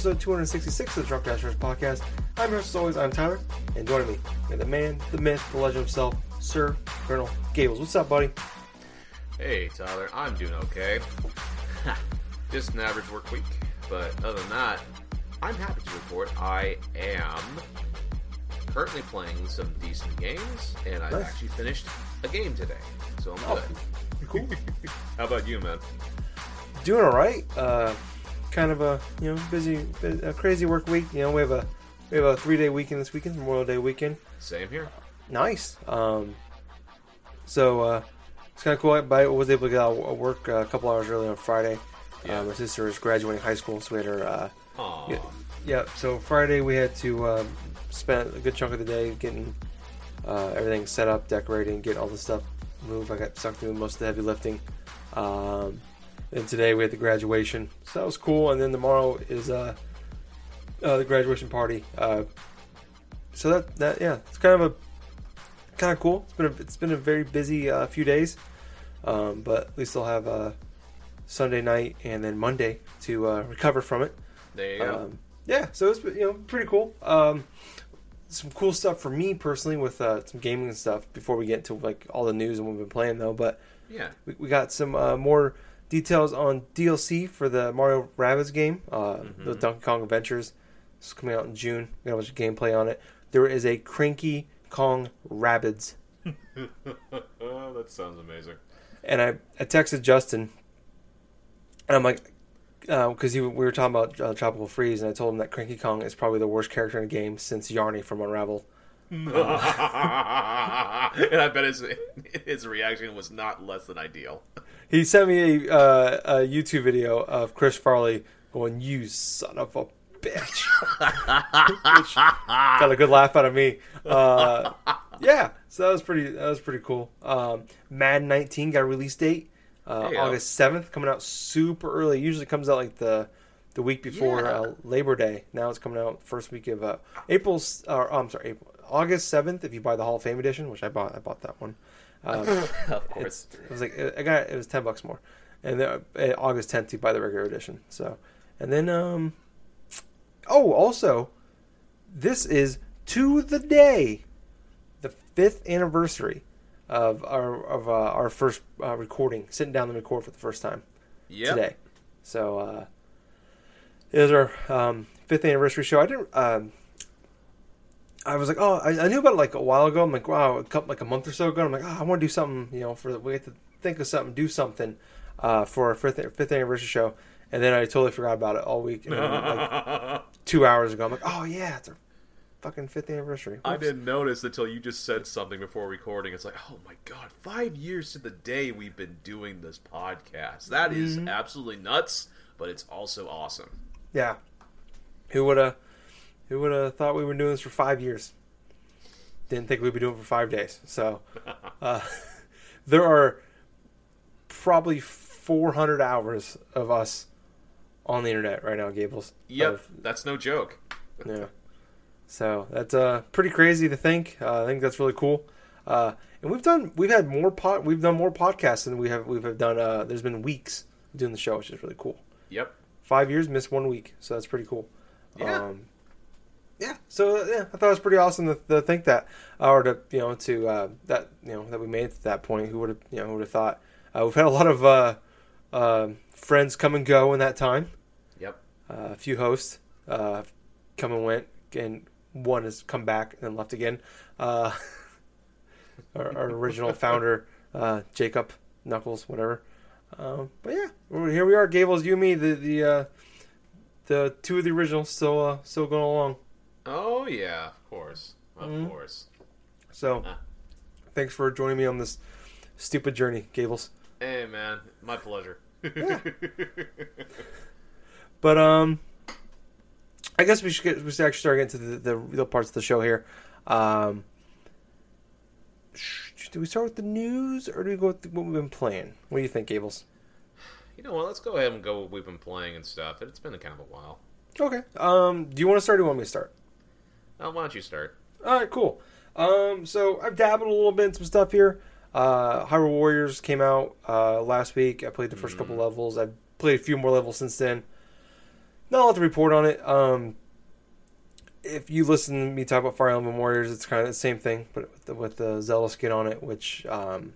episode 266 of the Drunk Dashers podcast. I'm your host, as always, I'm Tyler, and joining me, have the man, the myth, the legend himself, Sir Colonel Gables. What's up, buddy? Hey, Tyler, I'm doing okay. Just an average work week, but other than that, I'm happy to report I am currently playing some decent games, and I've Nice. actually finished a game today, so I'm Oh, good. cool. How about you, man? Doing all right. Uh, kind of a you know busy, a crazy work week. You know, we have a we have a three day weekend this weekend, Memorial Day weekend. Same here. Nice. Um, so uh, it's kind of cool. I was able to get out of work uh, a couple hours early on Friday. Yeah. Uh, my sister is graduating high school, so we had her. Yeah, yeah. So Friday we had to um, spend a good chunk of the day getting uh, everything set up, decorating, get all the stuff moved. I got stuck doing most of the heavy lifting. Um, and today we had the graduation, so that was cool. And then tomorrow is uh, uh, the graduation party. Uh, so that that yeah, it's kind of a kind of cool. It's been a, it's been a very busy uh, few days, um, but at least I'll have uh, Sunday night and then Monday to recover from it. There you go. Um, yeah, so it's you know pretty cool. Um, some cool stuff for me personally with uh, some gaming and stuff. Before we get to like all the news and what we've been playing though, but yeah. we, we got some uh, more details on DLC for the Mario Rabbids game, uh, the Mhm. Donkey Kong Adventures. It's coming out in June. We got a bunch of gameplay on it. There is a Cranky Kong Rabbids, oh, that sounds amazing. and I, I texted Justin, and I'm like, because he we were talking about uh, Tropical Freeze, and I told him that Cranky Kong is probably the worst character in the game since Yarny from Unravel. and I bet his his reaction was not less than ideal. He sent me a, uh, a YouTube video of Chris Farley going, "You son of a bitch," Which got a good laugh out of me. Uh, yeah, so that was pretty. That was pretty cool. Um, Madden 19 got a release date, uh, go. August 7th, coming out super early. It usually comes out like the the week before Yeah. uh, Labor Day. Now it's coming out first week of uh, April's. Or, oh, I'm sorry, April, August 7th. If you buy the Hall of Fame edition, which I bought, I bought that one. Um, of it's, it was like I got it was ten bucks more, and then uh, August tenth you buy the regular edition. So, and then um, oh also, this is to the day, the fifth anniversary of our of uh, our first uh, recording, sitting down to record for the first time Yep. today. So uh, it was our um, fifth anniversary show. I didn't. Um, I was like, oh, I, I knew about it like a while ago. I'm like, wow, a couple, like a month or so ago. I'm like, oh, I want to do something, you know, for the, we have to think of something, do something uh, for our fifth fifth anniversary show. And then I totally forgot about it all week. Like two hours ago, I'm like, oh yeah, it's our fucking fifth anniversary. I didn't notice until you just said something before recording. It's like, oh my god, five years to the day we've been doing this podcast. That is Mhm. absolutely nuts, but it's also awesome. Yeah. Who would have who would have thought we were doing this for five years? Didn't think we'd be doing it for five days. So uh, there are probably 400 hours of us on the internet right now, Gables. Yep, Of- that's no joke. yeah. So that's uh, pretty crazy to think. Uh, I think that's really cool. Uh, and we've done we've had more pod we've done more podcasts than we have we've have done. Uh, there's been weeks doing the show, which is really cool. Yep. Five years, missed one week, so that's pretty cool. Yeah. Um, yeah. So uh, yeah, I thought it was pretty awesome to, to think that, or to you know to uh, that you know that we made it to that point. Who would have you know who would have thought? Uh, we've had a lot of uh, uh, friends come and go in that time. Yep. Uh, a few hosts uh, come and went, and one has come back and then left again. Uh, our, our original founder, uh, Jacob Knuckles, whatever. Um, but yeah, here we are, Gables, you and me, the the uh, the two of the originals still uh, still going along. Oh yeah, of course, of Mhm. course. So Ah. thanks for joining me on this stupid journey, Gables. Hey man, my pleasure. But um, I guess we should get we should actually start getting to the, the real parts of the show here. Um, sh- do we start with the news or do we go with what we've been playing? What do you think, Gables? you know what? Let's go ahead and go. With what we've been playing and stuff. It's been kind of a while. Okay. Um, do you want to start? or do you want me to start? Uh, why don't you start? All right, cool. Um, so I've dabbled a little bit in some stuff here. Uh, Hyrule Warriors came out uh, last week. I played the 1st couple levels. I've played a few more levels since then. Not a lot to report on it. Um, if you listen to me talk about Fire Emblem Warriors, it's kind of the same thing, but with the, with the Zelda skin on it, which um,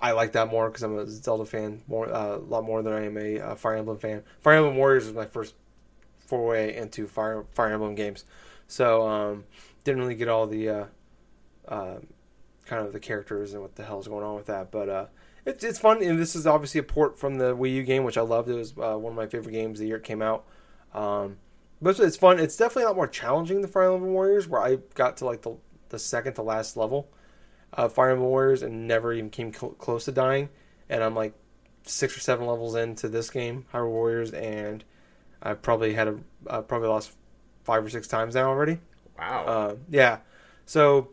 I like that more because I'm a Zelda fan more uh, a lot more than I am a uh, Fire Emblem fan. Fire Emblem Warriors was my first foray into Fire Fire Emblem games, so um, didn't really get all the uh, uh, kind of the characters and what the hell's going on with that. But uh, it's it's fun, and this is obviously a port from the Wii U game, which I loved. It was uh, one of my favorite games the year it came out. Um, but it's fun. It's definitely a lot more challenging than Fire Emblem Warriors, where I got to like the the second to last level of Fire Emblem Warriors and never even came cl- close to dying. And I'm like six or seven levels into this game, Hyrule Warriors, and I've probably had a uh, probably lost five or six times now already. Wow. Uh, yeah. So,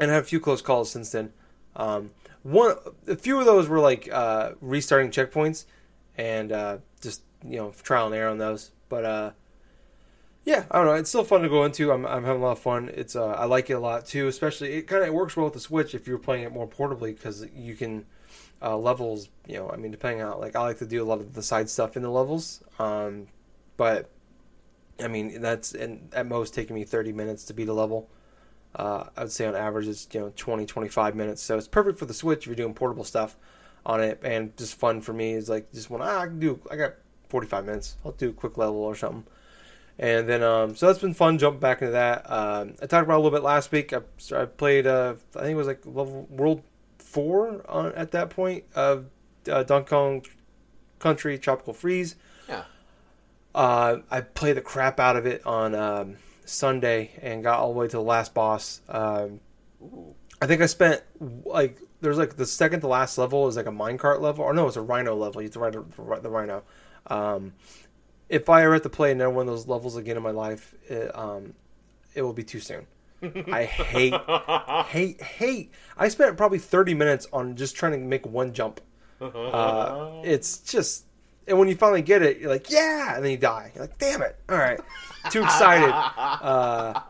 and I had a few close calls since then. Um, one, a few of those were like uh, restarting checkpoints, and uh, just you know trial and error on those. But uh, yeah, I don't know. It's still fun to go into. I'm, I'm having a lot of fun. It's uh, I like it a lot too. Especially it kind of works well with the Switch if you're playing it more portably because you can uh, levels. You know, I mean, depending on like I like to do a lot of the side stuff in the levels. Um, but I mean, that's and at most taking me 30 minutes to beat a level. Uh, I would say on average it's you know 20 25 minutes, so it's perfect for the Switch if you're doing portable stuff on it, and just fun for me is like just when ah, I can do I got 45 minutes, I'll do a quick level or something. And then, um, so that's been fun jumping back into that. Um, I talked about it a little bit last week. I, so I played, uh, I think it was like level World Four on, at that point of uh, Donkey Kong Country Tropical Freeze. Yeah. Uh, I played the crap out of it on um, Sunday and got all the way to the last boss. Um, I think I spent like there's like the second to last level is like a minecart level, or no, it's a rhino level. You have to ride the rhino. Um, if I ever have to play another one of those levels again in my life, it, um, it will be too soon. I hate, hate, hate. I spent probably 30 minutes on just trying to make one jump. Uh, it's just, and when you finally get it, you're like, yeah, and then you die. You're like, damn it. All right. Too excited. Uh,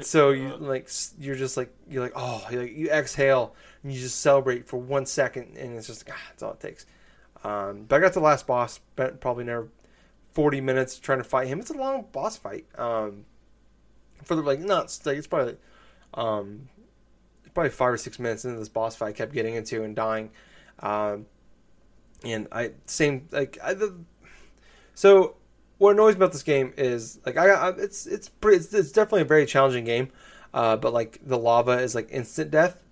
so you like, you're just like, you're like, oh, you're like, you exhale and you just celebrate for one second, and it's just, ah, that's all it takes. Um, but I got the last boss, but probably never 40 minutes trying to fight him. It's a long boss fight. Um, for the like not like it's probably um probably five or six minutes into this boss fight I kept getting into and dying. Um, and I same like I the so what annoys me about this game is like I, I it's it's pretty it's, it's, definitely a very challenging game. Uh, but like the lava is like instant death,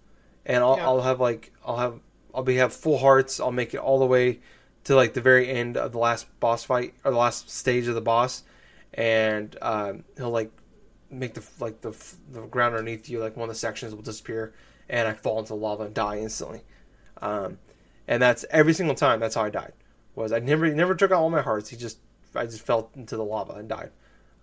and I'll, yeah. I'll have like I'll have I'll be have full hearts. I'll make it all the way to like the very end of the last boss fight or the last stage of the boss, and um, he'll like make the like the the ground underneath you like one of the sections will disappear, and I fall into the lava and die instantly. Um, and that's every single time. That's how I died. Was I never never took out all my hearts. He just I just fell into the lava and died,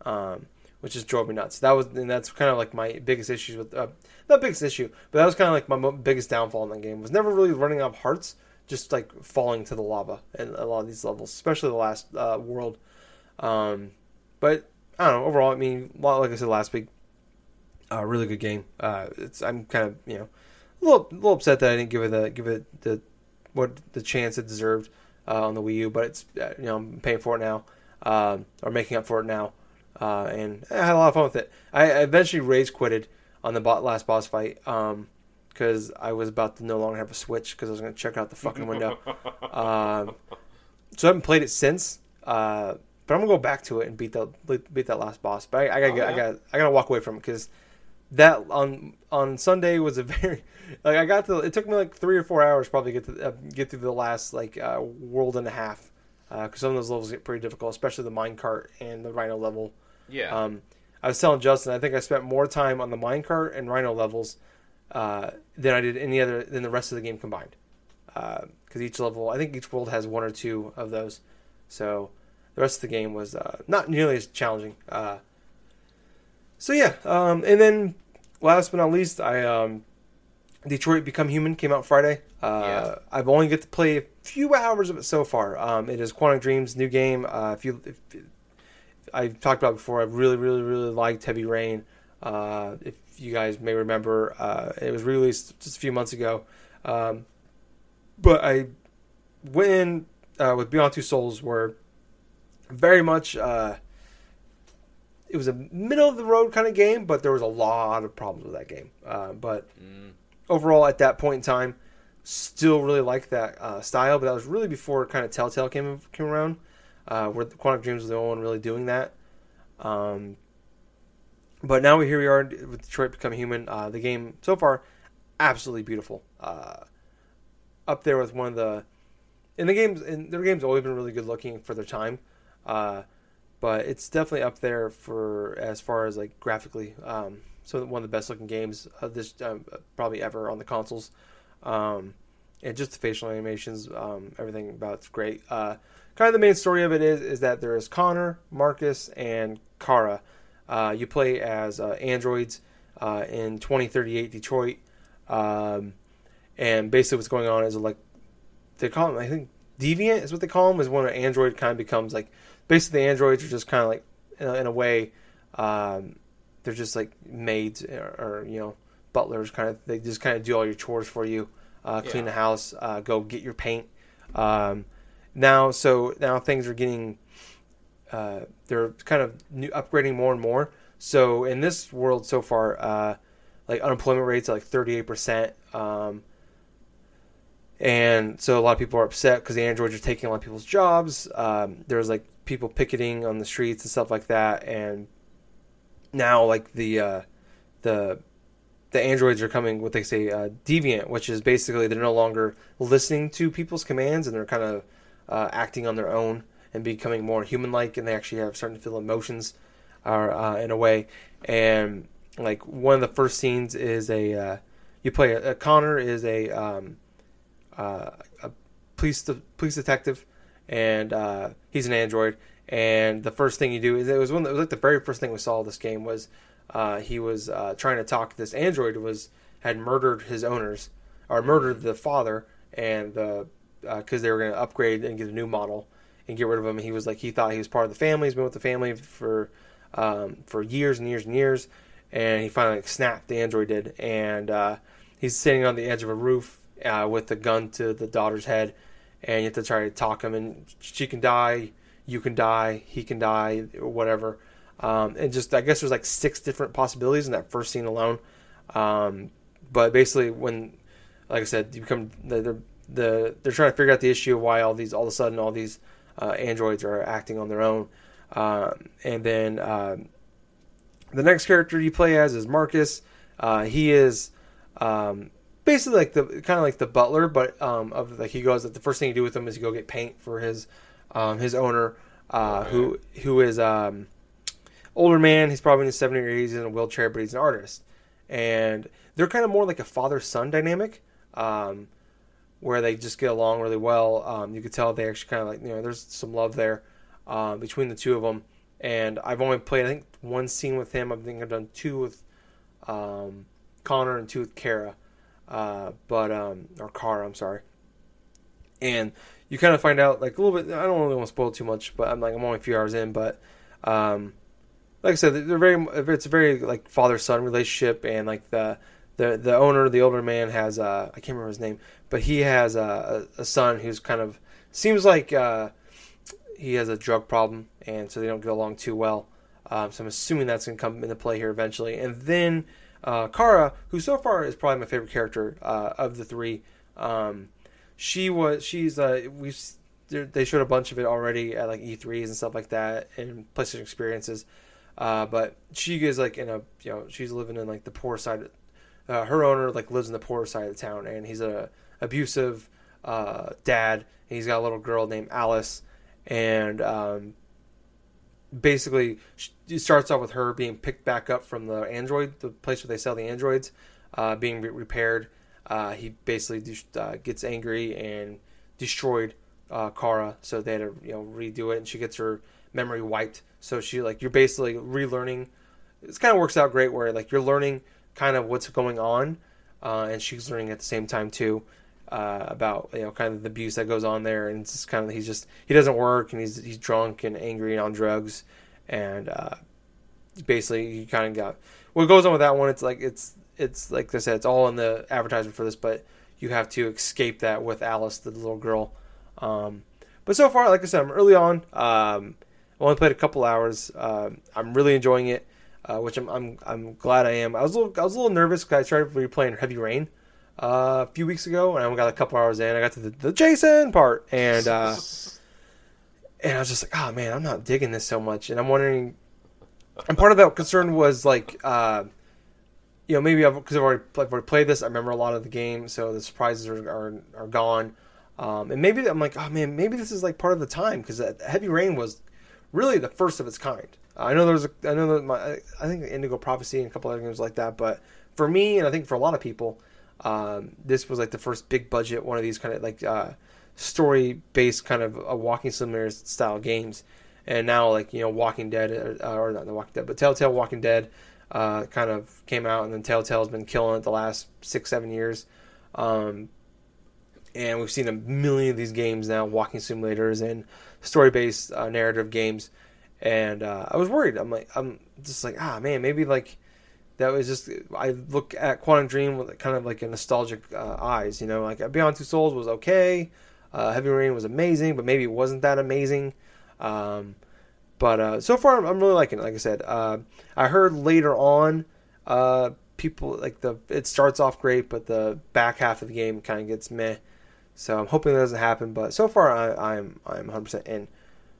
um, which just drove me nuts. That was and that's kind of like my biggest issues with uh, not biggest issue, but that was kind of like my biggest downfall in that game. Was never really running out of hearts just like falling to the lava in a lot of these levels, especially the last uh, world. Um, but I don't know. Overall, I mean, like I said last week, a uh, really good game. Uh, it's I'm kind of you know a little, a little upset that I didn't give it the give it the what the chance it deserved uh, on the Wii U, but it's uh, you know I'm paying for it now um, or making up for it now, uh, and I had a lot of fun with it. I, I eventually rage quitted on the last boss fight. Um, because I was about to no longer have a Switch because I was going to check out the fucking window. um, so I haven't played it since. Uh, but I'm gonna go back to it and beat that beat that last boss. But I, I gotta oh, yeah. I gotta I gotta walk away from it because that on on Sunday was a very like I got to it took me like three or four hours probably to get to uh, get through the last like uh, world and a half because uh, some of those levels get pretty difficult, especially the minecart and the Rhino level. Yeah. Um, I was telling Justin I think I spent more time on the minecart and Rhino levels uh, than I did any other than the rest of the game combined. Because uh, each level, I think each world has one or two of those. So the rest of the game was uh, not nearly as challenging. Uh, so yeah, um, and then last but not least, I um, Detroit Become Human came out Friday. Uh, yeah. I've only get to play a few hours of it so far. Um, it is Quantic Dreams' new game. Uh, if you if, I've talked about before. I really, really, really liked Heavy Rain. Uh, if you guys may remember, uh, it was released just a few months ago. Um, but I went in uh, with Beyond Two Souls, where very much uh, it was a middle of the road kind of game, but there was a lot of problems with that game. Uh, but Mm. overall, at that point in time, still really liked that uh, style. But that was really before kind of Telltale came came around, uh, where Quantic Dreams was the only one really doing that. Um, but now we here we are with Detroit Become Human. Uh, the game so far, absolutely beautiful. Uh, up there with one of the, in the games, and their games always been really good looking for their time. Uh, but it's definitely up there for as far as like graphically. Um, so one of the best looking games of this um, probably ever on the consoles. Um, and just the facial animations, um, everything about it's great. Kind of the main story of it is is that there is Connor, Marcus, and Kara. Uh, you play as uh, androids uh, in 2038 Detroit, um, and basically what's going on is like they call them I think deviant is what they call them is when an android kind of becomes like basically the androids are just kind of like in a, in a way um, they're just like maids or, or you know butlers kind of they just kind of do all your chores for you uh, clean Yeah. the house uh, go get your paint um, now so now things are getting uh, they're kind of new, upgrading more and more so in this world so far uh, like unemployment rates are like 38% um, and so a lot of people are upset because the androids are taking a lot of people's jobs. Um, there's like people picketing on the streets and stuff like that, and now like the uh, the the androids are coming what they say uh, deviant, which is basically they're no longer listening to people's commands and they're kind of uh, acting on their own and becoming more human-like, and they actually have starting to feel emotions, uh, in a way. And like one of the first scenes is a uh, you play a, a Connor is a um, uh, a police de- police detective, and uh, he's an android. And the first thing you do is it was one it was like the very first thing we saw this game was uh, he was trying to talk. This android was had murdered his owners or murdered the father and the because they were going to upgrade and get a new model and get rid of him. And he was like he thought he was part of the family. He's been with the family for um, for years and years and years. And he finally like, snapped. The android did, and uh, he's sitting on the edge of a roof uh, with a gun to the daughter's head, and you have to try to talk him. And she can die, you can die, he can die, or whatever. Um, and just I guess there's like six different possibilities in that first scene alone. Um, but basically, when like I said, you become the, the the they're trying to figure out the issue of why all these all of a sudden all these uh, androids are acting on their own. Um, and then um, the next character you play as is Marcus. Uh, he is um, basically like the kind of like the butler, but um, of like he goes. The first thing you do with him is you go get paint for his um, his owner, uh, Okay. who who is um, older man. He's probably in his 70s or 80s in a wheelchair, but he's an artist. And they're kind of more like a father son dynamic, um, where they just get along really well. Um, you could tell they actually kind of like you know there's some love there uh, between the two of them. And I've only played I think one scene with him. I think I've done two with um, Connor and two with Kara, uh, but um, or Kara. I'm sorry. And you kind of find out like a little bit. I don't really want to spoil too much, but I'm like I'm only a few hours in, but um, like I said, they're very. It's a very like father son relationship, and like the the the owner, the older man has uh, I can't remember his name, but he has a, a, a son who's kind of seems like uh, he has a drug problem, and so they don't get along too well. Um, so I'm assuming that's going to come into play here eventually. And then uh, Kara, who so far is probably my favorite character uh, of the three. Um, she was she's uh, we they showed a bunch of it already at like E3s and stuff like that and PlayStation experiences. Uh, but she is like in a you know she's living in like the poor side. Uh, her owner like lives in the poorer side of the town, and he's a abusive uh, dad. He's got a little girl named Alice, and um, basically it starts off with her being picked back up from the android, the place where they sell the androids, uh, being re- repaired. Uh, he basically just, uh, gets angry and destroyed uh, Kara, so they had to you know redo it, and she gets her memory wiped. So she like you're basically relearning. It kind of works out great where like you're learning kind of what's going on, uh, and she's learning at the same time too. Uh, about you know kind of the abuse that goes on there, and it's just kind of he's just he doesn't work, and he's he's drunk and angry and on drugs, and uh, basically he kind of got what goes on with that one. It's like it's it's like I said, it's all in the advertisement for this, but you have to escape that with Alice, the little girl. Um, but so far, like I said, I'm early on. Um, I only played a couple hours. Uh, I'm really enjoying it, uh, which I'm, I'm I'm glad I am. I was a little I was a little nervous because I started replaying Heavy Rain uh, a few weeks ago, and I got a couple hours in. I got to the, the Jason part, and uh, and I was just like, oh man, I'm not digging this so much, and I'm wondering. And part of that concern was like, uh, you know, maybe because I've, I've, already I've already played this, I remember a lot of the game, so the surprises are are, are gone. Um, and maybe I'm like, oh man, maybe this is like part of the time because Heavy Rain was really the first of its kind. I know there's, a, I know that my, I think Indigo Prophecy and a couple other games like that, but for me and I think for a lot of people, um, this was like the first big budget one of these kind of like uh, story based kind of a walking simulator style games. And now like you know Walking Dead uh, or not the Walking Dead, but Telltale Walking Dead uh, kind of came out, and then Telltale's been killing it the last six seven years. Um, and we've seen a million of these games now, walking simulators and story-based uh, narrative games. And uh, I was worried. I'm like, I'm just like, ah, man, maybe like that was just. I look at Quantic Dream with kind of like a nostalgic uh, eyes, you know, like Beyond Two Souls was okay, uh, Heavy Rain was amazing, but maybe it wasn't that amazing. Um, but uh, so far, I'm really liking it. Like I said, uh, I heard later on people like the it starts off great, but the back half of the game kind of gets meh. So I'm hoping that doesn't happen. But so far, I, am I'm, I'm 100% in.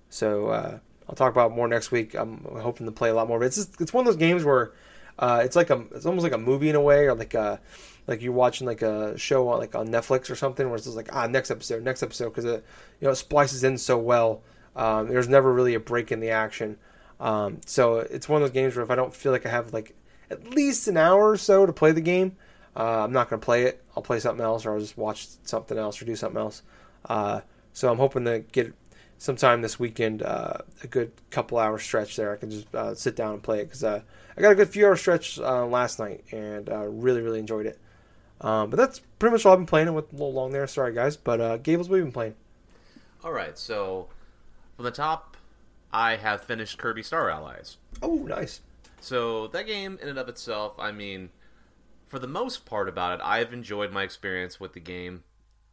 So uh, I'll talk about more next week. I'm hoping to play a lot more. But it's just, it's one of those games where uh, it's like a it's almost like a movie in a way, or like a like you're watching like a show on like on Netflix or something, where it's just like ah next episode, next episode, because it you know it splices in so well. Um, there's never really a break in the action. Um, so it's one of those games where if I don't feel like I have like at least an hour or so to play the game, uh, I'm not going to play it. I'll play something else, or I'll just watch something else or do something else. Uh, so I'm hoping to get sometime this weekend uh, a good couple hour stretch there. I can just uh, sit down and play it because uh, I got a good few hour stretch uh, last night and really really enjoyed it. Um, but that's pretty much all I've been playing. with a little long there, sorry guys. But uh, Gables, what have you been playing? All right, so from the top, I have finished Kirby Star Allies. Oh, nice. So that game in and of itself, I mean for the most part about it, I've enjoyed my experience with the game.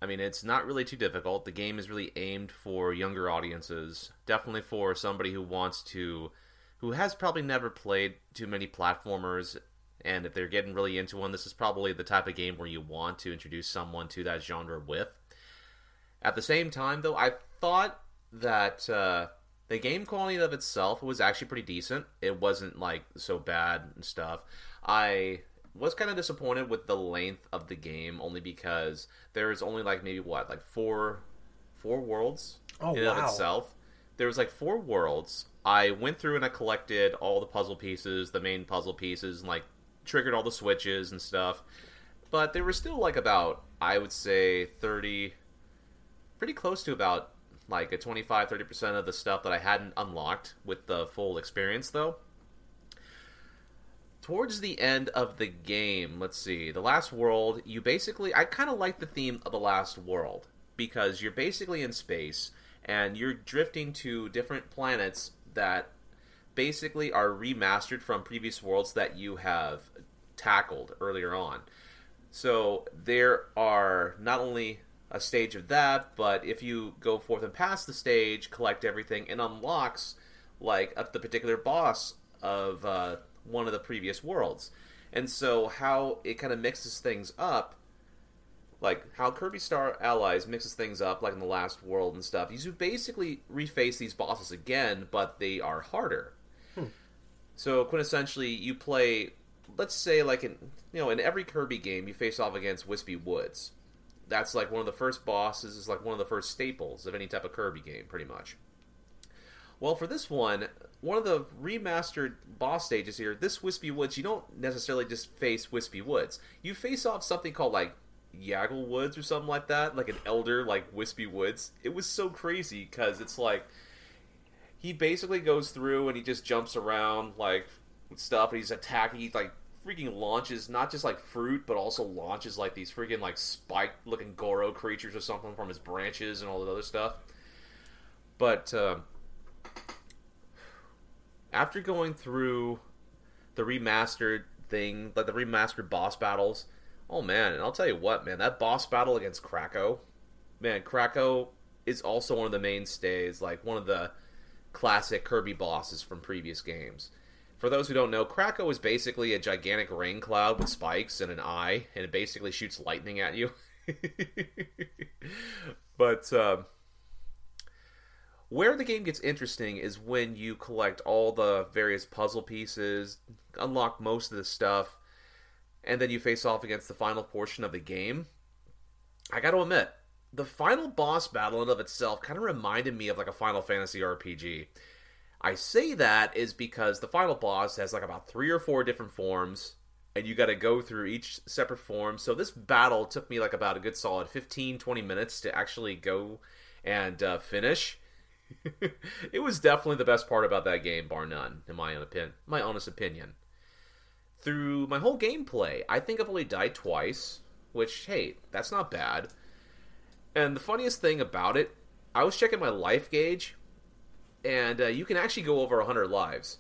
I mean, it's not really too difficult. The game is really aimed for younger audiences, definitely for somebody who wants to, who has probably never played too many platformers. And if they're getting really into one, this is probably the type of game where you want to introduce someone to that genre with. At the same time, though, I thought that uh, the game quality of itself was actually pretty decent. It wasn't like so bad and stuff. I was kind of disappointed with the length of the game, only because there's only like maybe what like four four worlds oh, in wow. of itself. There was like four worlds. I went through and I collected all the puzzle pieces, the main puzzle pieces, and like triggered all the switches and stuff. But there were still like about I would say thirty, pretty close to about like a 25 30% of the stuff that I hadn't unlocked with the full experience though towards the end of the game, let's see, the last world, you basically I kind of like the theme of the last world because you're basically in space and you're drifting to different planets that basically are remastered from previous worlds that you have tackled earlier on. So there are not only a stage of that, but if you go forth and pass the stage, collect everything, and unlocks like the particular boss of uh, one of the previous worlds. And so how it kind of mixes things up, like how Kirby Star Allies mixes things up, like in the last world and stuff, is you basically reface these bosses again, but they are harder. Hmm. So quintessentially, you play, let's say, like in you know, in every Kirby game, you face off against Whispy Woods. That's like one of the first bosses. Is like one of the first staples of any type of Kirby game, pretty much. Well, for this one, one of the remastered boss stages here, this Whispy Woods, you don't necessarily just face Whispy Woods. You face off something called like Yaggle Woods or something like that, like an elder like Whispy Woods. It was so crazy because it's like he basically goes through and he just jumps around like stuff and he's attacking. He like freaking launches not just like fruit, but also launches like these freaking like spike looking Gordo creatures or something from his branches and all that other stuff. But uh, after going through the remastered thing, like the remastered boss battles, oh man, and I'll tell you what, man, that boss battle against Kracko, man, Kracko is also one of the mainstays, like one of the classic Kirby bosses from previous games. For those who don't know, Kracko is basically a gigantic rain cloud with spikes and an eye, and it basically shoots lightning at you. but uh, where the game gets interesting is when you collect all the various puzzle pieces, unlock most of the stuff, and then you face off against the final portion of the game. I got to admit, the final boss battle in of itself kind of reminded me of like a Final Fantasy RPG. I say that is because the final boss has like about three or four different forms, and you got to go through each separate form. So this battle took me like about a good solid 15, 20 minutes to actually go and uh, finish. it was definitely the best part about that game, bar none, in my own opinion. My honest opinion. Through my whole gameplay, I think I've only died twice, which hey, that's not bad. And the funniest thing about it, I was checking my life gauge, and uh, you can actually go over 100 lives.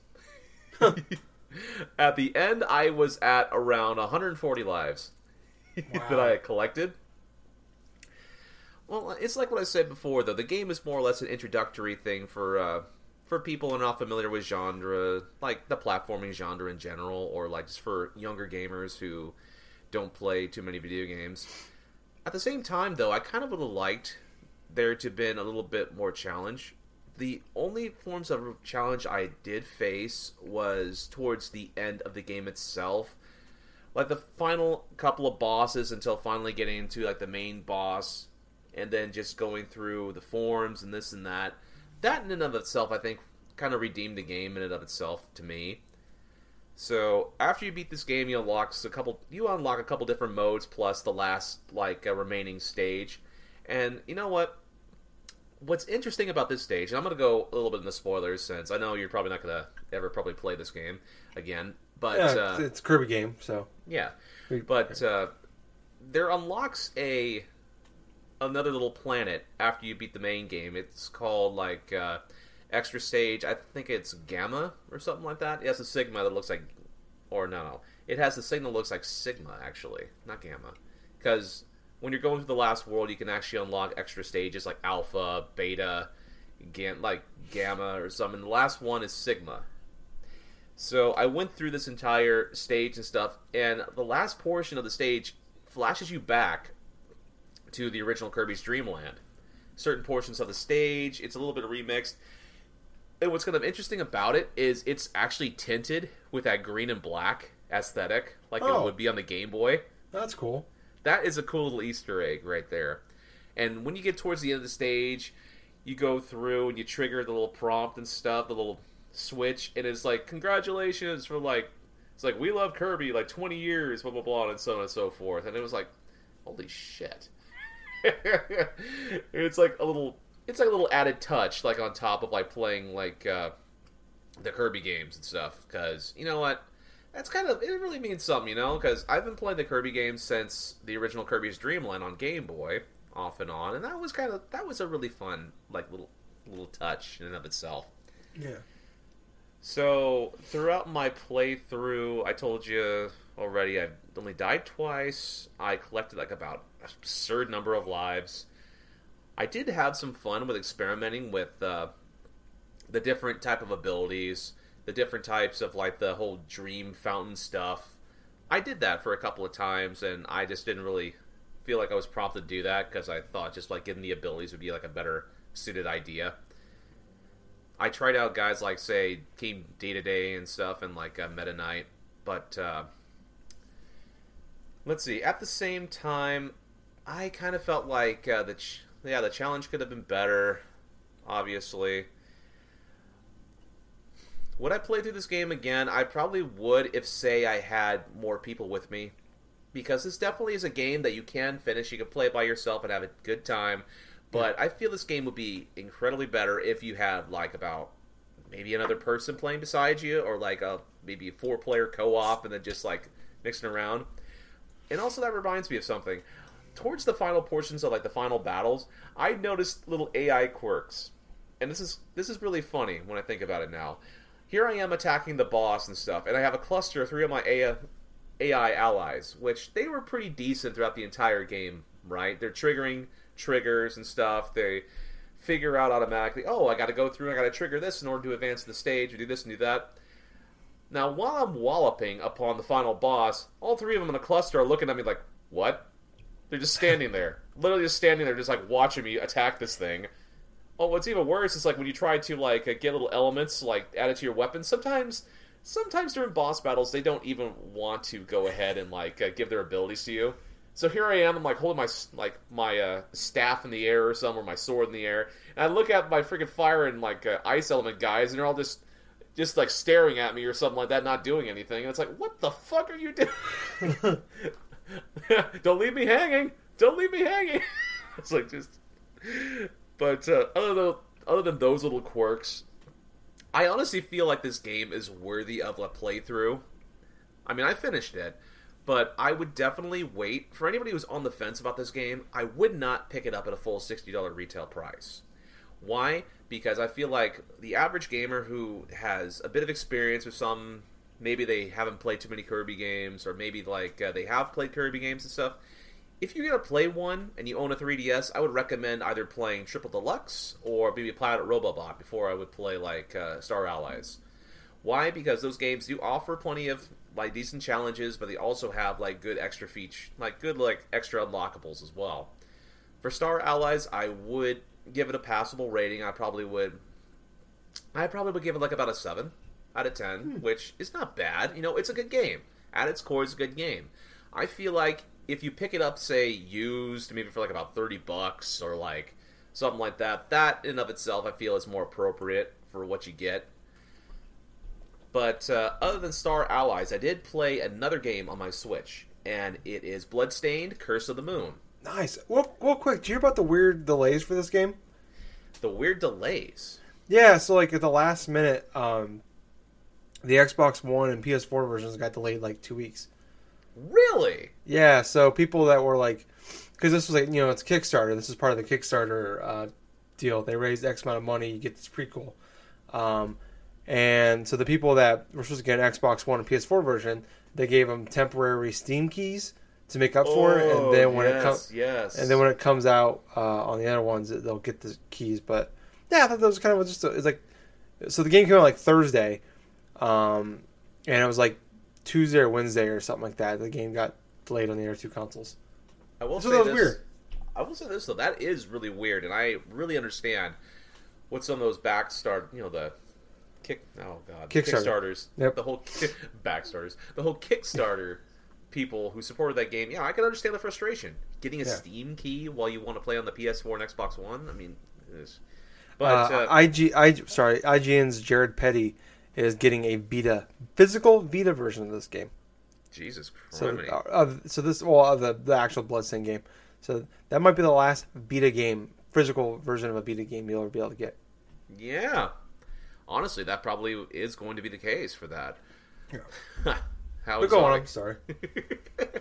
at the end, I was at around 140 lives wow. that I had collected. Well, it's like what I said before, though. The game is more or less an introductory thing for uh, for people who are not familiar with genre, like the platforming genre in general, or like just for younger gamers who don't play too many video games. At the same time, though, I kind of would have liked there to have been a little bit more challenge. The only forms of challenge I did face was towards the end of the game itself. Like the final couple of bosses until finally getting into like the main boss and then just going through the forms and this and that. That in and of itself, I think, kind of redeemed the game in and of itself to me. So after you beat this game, you unlock a couple. You unlock a couple different modes plus the last like uh, remaining stage. And you know what? What's interesting about this stage, and I'm going to go a little bit in the spoilers since I know you're probably not going to ever probably play this game again. But yeah, uh, it's a Kirby game, so yeah. But uh, there unlocks a another little planet after you beat the main game. It's called like uh, extra stage. I think it's Gamma or something like that. It has a Sigma that looks like, or no, no, it has the signal that looks like Sigma actually, not Gamma, because when you're going to the last world, you can actually unlock extra stages like Alpha, Beta, Gam- like Gamma or something. The last one is Sigma. So I went through this entire stage and stuff, and the last portion of the stage flashes you back to the original Kirby's Dream Land. Certain portions of the stage, it's a little bit remixed. And what's kind of interesting about it is it's actually tinted with that green and black aesthetic, like oh. it would be on the Game Boy. That's cool. That is a cool little Easter egg right there. And when you get towards the end of the stage, you go through and you trigger the little prompt and stuff, the little switch, and it's like, congratulations for like, it's like, we love Kirby, like 20 years, blah, blah, blah, and so on and so forth. And it was like, holy shit. it's like a little it's like a little added touch like on top of like playing like uh, the Kirby games and stuff because you know what? That's kind of it really means something you know? Because I've been playing the Kirby games since the original Kirby's Dream Land on Game Boy off and on and that was kind of that was a really fun like little little touch in and of itself. Yeah. So throughout my playthrough I told you already I've only died twice. I collected like about absurd number of lives. I did have some fun with experimenting with uh, the different type of abilities, the different types of like the whole dream fountain stuff. I did that for a couple of times, and I just didn't really feel like I was prompted to do that because I thought just like getting the abilities would be like a better suited idea. I tried out guys like say Team Day to Day and stuff, and like uh, Meta Knight, but uh, let's see. At the same time, I kind of felt like uh, the ch- yeah the challenge could have been better. Obviously, would I play through this game again? I probably would if say I had more people with me, because this definitely is a game that you can finish. You can play it by yourself and have a good time. But I feel this game would be incredibly better if you had like about maybe another person playing beside you, or like a maybe a four player co op, and then just like mixing around. And also that reminds me of something towards the final portions of like the final battles, I noticed little AI quirks, and this is this is really funny when I think about it now. here I am attacking the boss and stuff, and I have a cluster of three of my AI, AI allies, which they were pretty decent throughout the entire game. Right? They're triggering triggers and stuff. They figure out automatically. Oh, I got to go through. I got to trigger this in order to advance the stage, or do this and do that. Now, while I'm walloping upon the final boss, all three of them in a cluster are looking at me like, "What?" They're just standing there, literally just standing there, just like watching me attack this thing. Oh, what's even worse is like when you try to like uh, get little elements like added to your weapon. Sometimes, sometimes during boss battles, they don't even want to go ahead and like uh, give their abilities to you. So here I am, I'm like holding my like my uh, staff in the air or something, or my sword in the air, and I look at my freaking fire and like uh, ice element guys, and they're all just just like staring at me or something like that, not doing anything. And it's like, what the fuck are you doing? Don't leave me hanging. Don't leave me hanging. it's like just. But uh, other than other than those little quirks, I honestly feel like this game is worthy of a playthrough. I mean, I finished it, but I would definitely wait for anybody who's on the fence about this game. I would not pick it up at a full sixty dollar retail price. Why? Because I feel like the average gamer who has a bit of experience with some, maybe they haven't played too many Kirby games, or maybe like uh, they have played Kirby games and stuff. If you're gonna play one and you own a 3DS, I would recommend either playing Triple Deluxe or maybe Planet Robobot before I would play like uh, Star Allies. Why? Because those games do offer plenty of like decent challenges, but they also have like good extra feature, like good like extra unlockables as well. For Star Allies, I would give it a passable rating. I probably would. I probably would give it like about a seven out of ten, hmm. which is not bad. You know, it's a good game. At its core, it's a good game. I feel like if you pick it up, say used, maybe for like about thirty bucks or like something like that, that in of itself, I feel is more appropriate for what you get. But uh, other than Star Allies, I did play another game on my Switch, and it is Bloodstained: Curse of the Moon. Nice. Well, well, quick. Do you hear about the weird delays for this game? The weird delays. Yeah. So like at the last minute, um, the Xbox One and PS4 versions got delayed like two weeks. Really? Yeah. So people that were like, because this was like you know it's Kickstarter. This is part of the Kickstarter uh, deal. They raised X amount of money, you get this prequel. Um, and so the people that were supposed to get an Xbox One and PS4 version, they gave them temporary Steam keys to make up for it, and Oh, then when yes, it comes, yes, and then when it comes out uh, on the other ones, they'll get the keys. But yeah, I thought that was kind of just a, it's like so the game came out like Thursday, um, and it was like Tuesday or Wednesday or something like that. The game got delayed on the other two consoles. I will So say that was this. weird. I will say this though, that is really weird, and I really understand what some of those backstart, you know, the kick. Oh god, Kickstarter. Kickstarters. Yep. The whole backstarters, the whole Kickstarter people who supported that game. Yeah, I can understand the frustration. Getting a Yeah. Steam key while you want to play on the PS4 and Xbox One. I mean, it is. But uh, uh, IG, I, sorry, IGN's Jared Petty is getting a Vita physical Vita version of this game. Jesus So, Christ, uh, of, so this well of the the actual Bloodstained game. So that might be the last Vita game, physical version of a Vita game you'll ever be able to get. yeah. Honestly, that probably is going to be the case for that. How But go on. I'm sorry.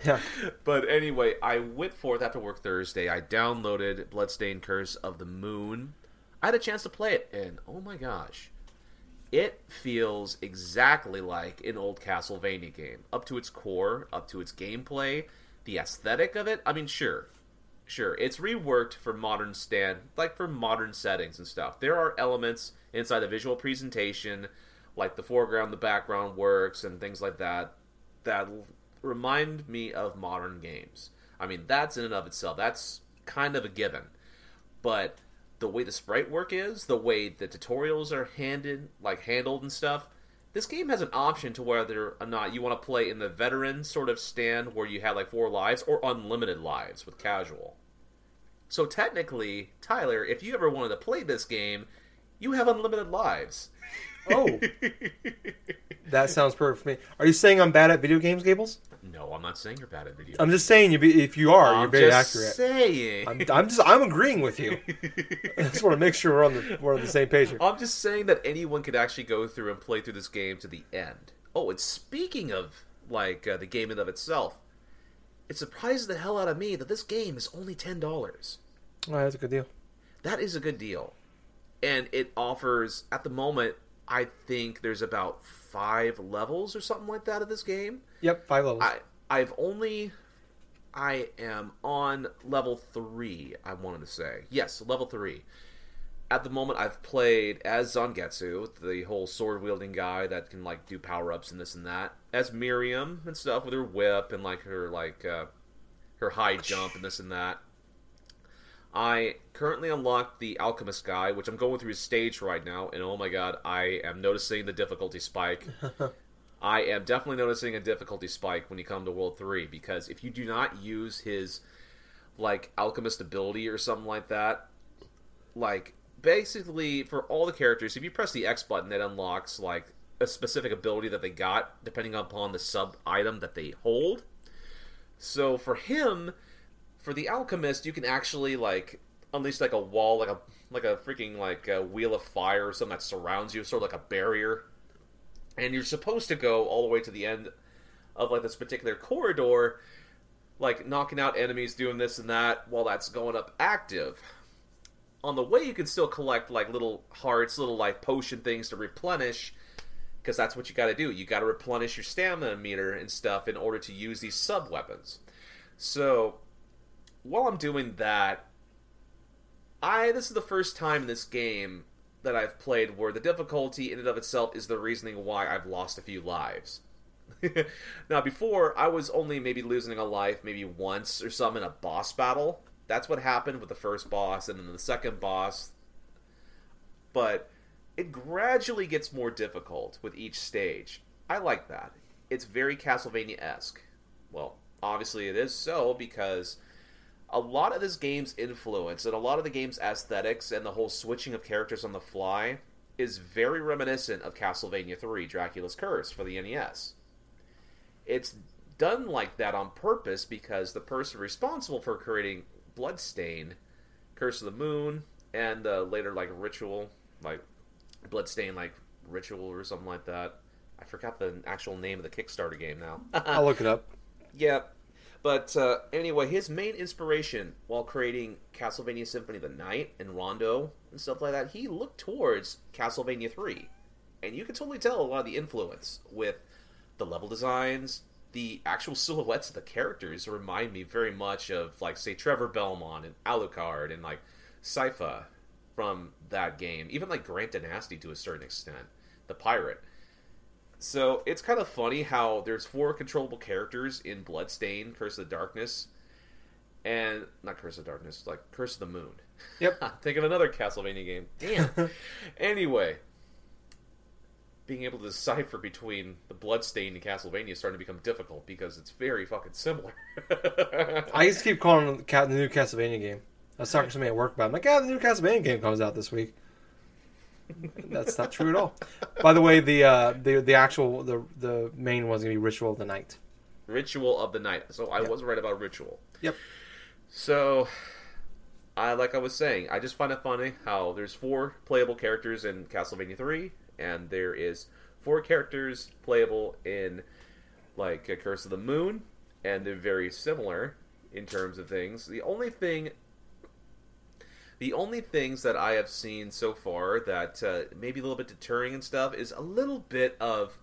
Yeah. But anyway, I went forth after work Thursday. I downloaded Bloodstained Curse of the Moon. I had a chance to play it, and oh my gosh, it feels exactly like an old Castlevania game. Up to its core, up to its gameplay, the aesthetic of it. I mean, sure, sure, it's reworked for modern stand, like for modern settings and stuff. There are elements inside the visual presentation, like the foreground, the background works, and things like that, that remind me of modern games. I mean, that's in and of itself. That's kind of a given. But the way the sprite work is, the way the tutorials are handed, like handled and stuff, this game has an option to whether or not you want to play in the veteran sort of stand where you have like four lives or unlimited lives with casual. So technically, Tyler, if you ever wanted to play this game, you have unlimited lives. Oh, that sounds perfect for me. Are you saying I'm bad at video games, Gables? No, I'm not saying you're bad at video. I'm just saying you. Be, if you are, I'm you're very just accurate. saying. I'm, I'm just. I'm agreeing with you. I just want to make sure we're on the we're on the same page here. I'm just saying that anyone could actually go through and play through this game to the end. Oh, and speaking of like uh, the game in of itself, it surprises the hell out of me that this game is only ten dollars. Oh, that's a good deal. That is a good deal, and it offers at the moment I think there's about five levels or something like that of this game. Yep, five levels. I I've only I am on level three. I wanted to say yes, level three. At the moment, I've played as Zangetsu, the whole sword wielding guy that can like do power ups and this and that. As Miriam and stuff with her whip and like her like uh, her high jump and this and that. I currently unlocked the Alchemist guy, which I'm going through his stage right now, and oh my god, I am noticing the difficulty spike. I am definitely noticing a difficulty spike when you come to World 3, because if you do not use his, like, Alchemist ability or something like that, like, basically, for all the characters, if you press the X button, it unlocks, like, a specific ability that they got, depending upon the sub item that they hold. So for him, for the alchemist, you can actually like unleash like a wall, like a like a freaking like a wheel of fire or something that surrounds you, sort of like a barrier. And you're supposed to go all the way to the end of like this particular corridor, like knocking out enemies, doing this and that while that's going up active. On the way, you can still collect like little hearts, little like potion things to replenish, because that's what you got to do. You got to replenish your stamina meter and stuff in order to use these sub weapons. So while I'm doing that, I this is the first time in this game that I've played where the difficulty in and of itself is the reasoning why I've lost a few lives. now before I was only maybe losing a life maybe once or some in a boss battle. That's what happened with the first boss and then the second boss. But it gradually gets more difficult with each stage. I like that. It's very Castlevania esque. Well, obviously it is so because a lot of this game's influence and a lot of the game's aesthetics and the whole switching of characters on the fly is very reminiscent of Castlevania 3 Dracula's Curse for the NES. It's done like that on purpose because the person responsible for creating Bloodstain, Curse of the Moon, and uh, later like Ritual, like Bloodstain like Ritual or something like that. I forgot the actual name of the Kickstarter game now. I'll look it up. Yeah, but uh, anyway, his main inspiration while creating Castlevania Symphony of the Night and Rondo and stuff like that, he looked towards Castlevania 3. And you can totally tell a lot of the influence with the level designs, the actual silhouettes of the characters remind me very much of, like, say, Trevor Belmont and Alucard and, like, Sypha from that game. Even, like, Grant Danasty to a certain extent, the pirate. So it's kind of funny how there's four controllable characters in Bloodstain, Curse of the Darkness, and not Curse of Darkness, like Curse of the Moon. Yep. Think of another Castlevania game. Damn. anyway, being able to decipher between the Bloodstain and Castlevania is starting to become difficult because it's very fucking similar. I used to keep calling the new Castlevania game. I was talking to somebody at work about. It. I'm like, yeah, the new Castlevania game comes out this week. That's not true at all. By the way, the uh, the the actual the the main one's gonna be Ritual of the Night. Ritual of the Night. So I Yep. was right about Ritual. Yep. So, I like I was saying, I just find it funny how there's four playable characters in Castlevania 3, and there is four characters playable in like a Curse of the Moon, and they're very similar in terms of things. The only thing, the only things that I have seen so far that uh, maybe a little bit deterring and stuff is a little bit of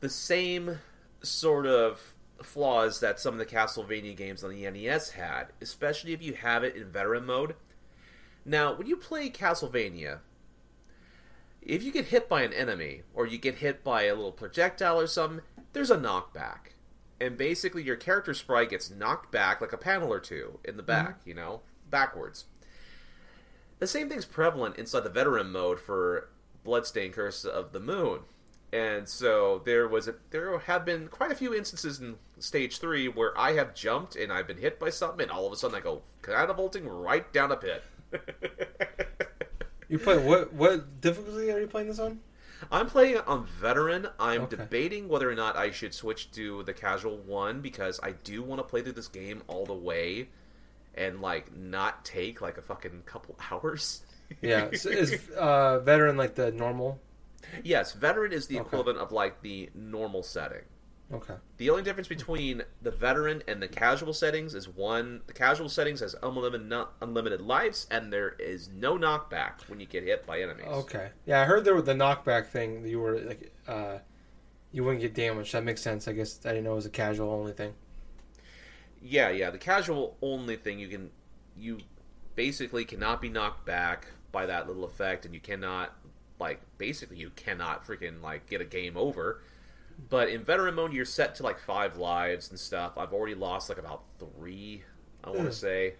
the same sort of flaws that some of the Castlevania games on the NES had, especially if you have it in veteran mode. Now, when you play Castlevania, if you get hit by an enemy or you get hit by a little projectile or something, there's a knockback. And basically, your character sprite gets knocked back like a panel or two in the back, you know, backwards. The same thing's prevalent inside the veteran mode for Bloodstained Curse of the Moon. And so there was a, there have been quite a few instances in stage three where I have jumped and I've been hit by something, and all of a sudden I go catapulting right down a pit. You play what? What difficulty are you playing this on? I'm playing on veteran. I'm Okay. debating whether or not I should switch to the casual one because I do want to play through this game all the way and like not take like a fucking couple hours. Yeah, so is uh, veteran like the normal? yes, veteran is the Okay. equivalent of like the normal setting. Okay. The only difference between the veteran and the casual settings is one: the casual settings has unlimited unlimited lives, and there is no knockback when you get hit by enemies. Okay. Yeah, I heard there was the knockback thing. You were like, uh, you wouldn't get damaged. That makes sense. I guess I didn't know it was a casual only thing. Yeah, yeah. The casual only thing you can you basically cannot be knocked back by that little effect, and you cannot like basically you cannot freaking like get a game over. But in veteran mode, you're set to like five lives and stuff. I've already lost like about three. I want Hmm. to say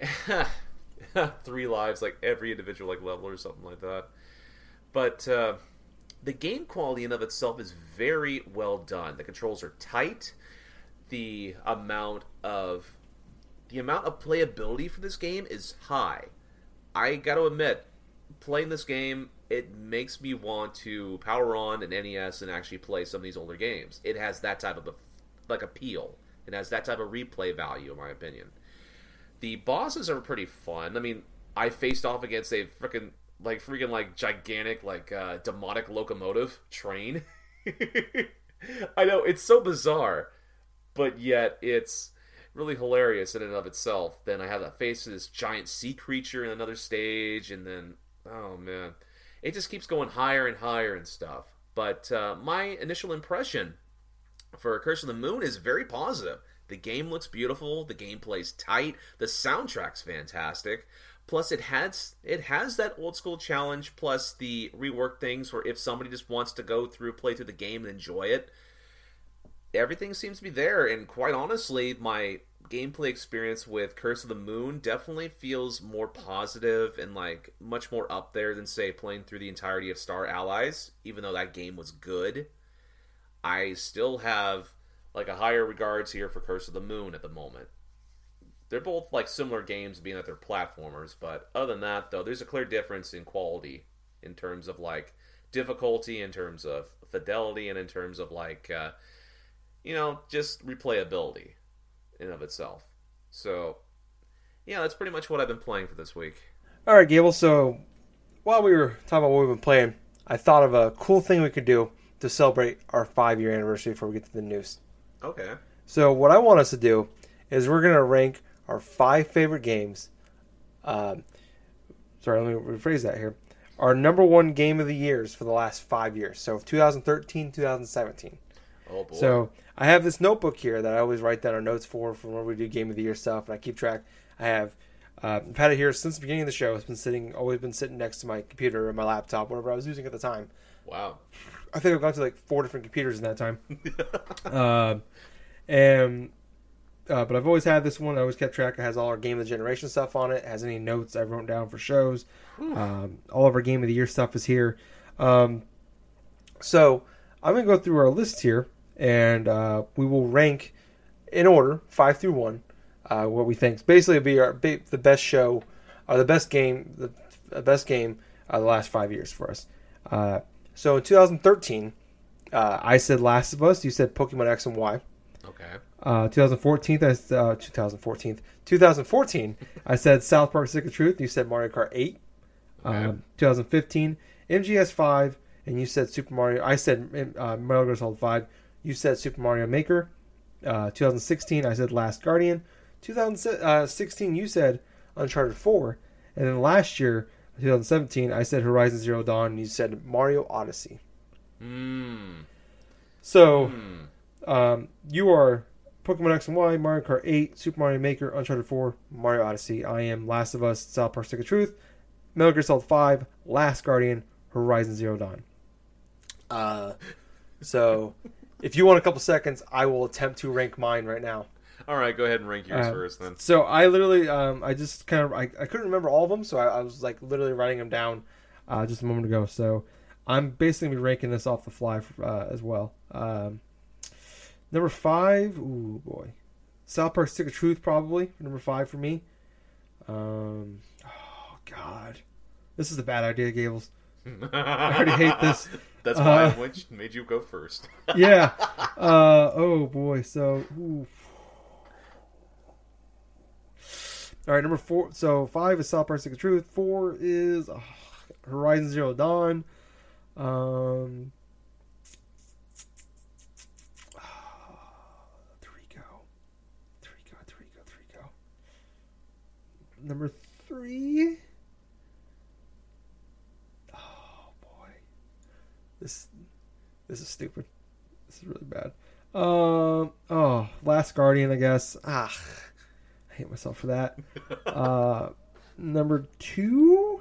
three lives, like every individual like level or something like that. But uh, the game quality in of itself is very well done. The controls are tight. The amount of the amount of playability for this game is high. I got to admit, playing this game, it makes me want to power on an NES and actually play some of these older games. It has that type of a, like appeal. It has that type of replay value, in my opinion. The bosses are pretty fun. I mean, I faced off against a freaking like freaking like gigantic like uh, demonic locomotive train. I know it's so bizarre, but yet it's really hilarious in and of itself. Then I have that face of this giant sea creature in another stage, and then oh man, it just keeps going higher and higher and stuff. But uh, my initial impression for Curse of the Moon is very positive. The game looks beautiful, the gameplay's tight, the soundtrack's fantastic. Plus, it has it has that old school challenge. Plus, the rework things where if somebody just wants to go through, play through the game, and enjoy it, everything seems to be there. And quite honestly, my gameplay experience with Curse of the Moon definitely feels more positive and like much more up there than say playing through the entirety of Star Allies. Even though that game was good, I still have like a higher regards here for Curse of the Moon at the moment. They're both like similar games, being that they're platformers, but other than that, though, there's a clear difference in quality in terms of like difficulty, in terms of fidelity, and in terms of like uh, you know just replayability in of itself. So yeah, that's pretty much what I've been playing for this week. All right, Gable. So while we were talking about what we've been playing, I thought of a cool thing we could do to celebrate our five year anniversary before we get to the news. Okay. So what I want us to do is we're gonna rank our five favorite games. Um, sorry, let me rephrase that here. Our number one game of the years for the last five years. So 2013, 2017. Oh boy. So I have this notebook here that I always write down our notes for from when we do game of the year stuff, and I keep track. I have uh, I've had it here since the beginning of the show. It's been sitting, always been sitting next to my computer or my laptop, whatever I was using at the time. wow. I think I've gone to like four different computers in that time. Um and uh, but I've always had this one. I always kept track. It has all our game of the generation stuff on it. it has any notes I wrote down for shows. Um, all of our game of the year stuff is here. Um, so I'm gonna go through our list here, and uh, we will rank in order, five through one, uh, what we think. Basically, it'll be our be the best show, or the best game, the, the best game uh, the last five years for us. Uh, so in 2013, uh, I said Last of Us. You said Pokemon X and Y. Okay. Uh, 2014, I s- uh, 2014, 2014, I said South Park: Stick of Truth. You said Mario Kart 8. Okay. Um, 2015, MGS 5, and you said Super Mario. I said uh, Metal Gear Solid 5. You said Super Mario Maker. Uh, 2016, I said Last Guardian. 2016, you said Uncharted 4, and then last year, 2017, I said Horizon Zero Dawn. And you said Mario Odyssey. Hmm. So. Hmm. Um, you are Pokemon X and Y, Mario Kart 8, Super Mario Maker, Uncharted 4, Mario Odyssey. I am Last of Us, South Park: Stick of Truth, Metal Gear Solid 5, Last Guardian, Horizon Zero Dawn. Uh, so if you want a couple seconds, I will attempt to rank mine right now. All right, go ahead and rank yours Uh, first then. So I literally, um, I just kind of, I, I couldn't remember all of them, so I, I was like literally writing them down uh, just a moment ago. So I'm basically gonna be ranking this off the fly uh, as well. Um, number five, ooh boy, South Park: Stick of Truth probably number five for me. Um, oh God, this is a bad idea, Gables. I already hate this. That's why uh, made you go first. yeah. Uh, oh boy. So. All right, number four. So five is South Park: Stick of Truth. Four is oh, Horizon Zero Dawn. Um, oh, three go, go, go, go. Number three. This this is stupid. This is really bad. Um. Oh, Last Guardian, I guess. Ah, I hate myself for that. uh, number two.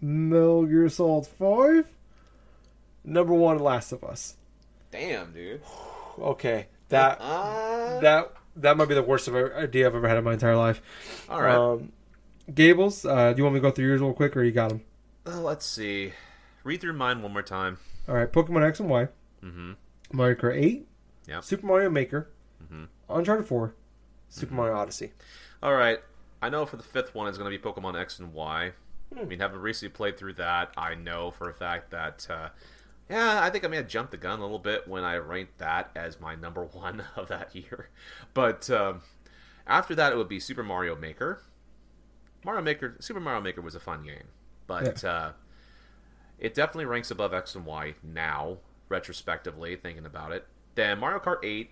Metal Gear Solid Five. Number one, Last of Us. Damn, dude. Okay, that Uh, that that might be the worst idea I've ever had in my entire life. all right. Um, Gables, uh, do you want me to go through yours real quick, or you got them? Uh, let's see. Read through mine one more time. All right, Pokemon X and Y, Mm-hmm. Mario Kart Eight, yeah, Super Mario Maker, Mhm. Uncharted Four, Super Mm-hmm. Mario Odyssey. All right. I know for the fifth one is going to be Pokemon X and Y. Hmm. I mean, having recently played through that, I know for a fact that, uh, yeah, I think I may have jumped the gun a little bit when I ranked that as my number one of that year. But um, after that, it would be Super Mario Maker. Mario Maker, Super Mario Maker was a fun game, but uh, it definitely ranks above X and Y now, retrospectively thinking about it. Then Mario Kart 8,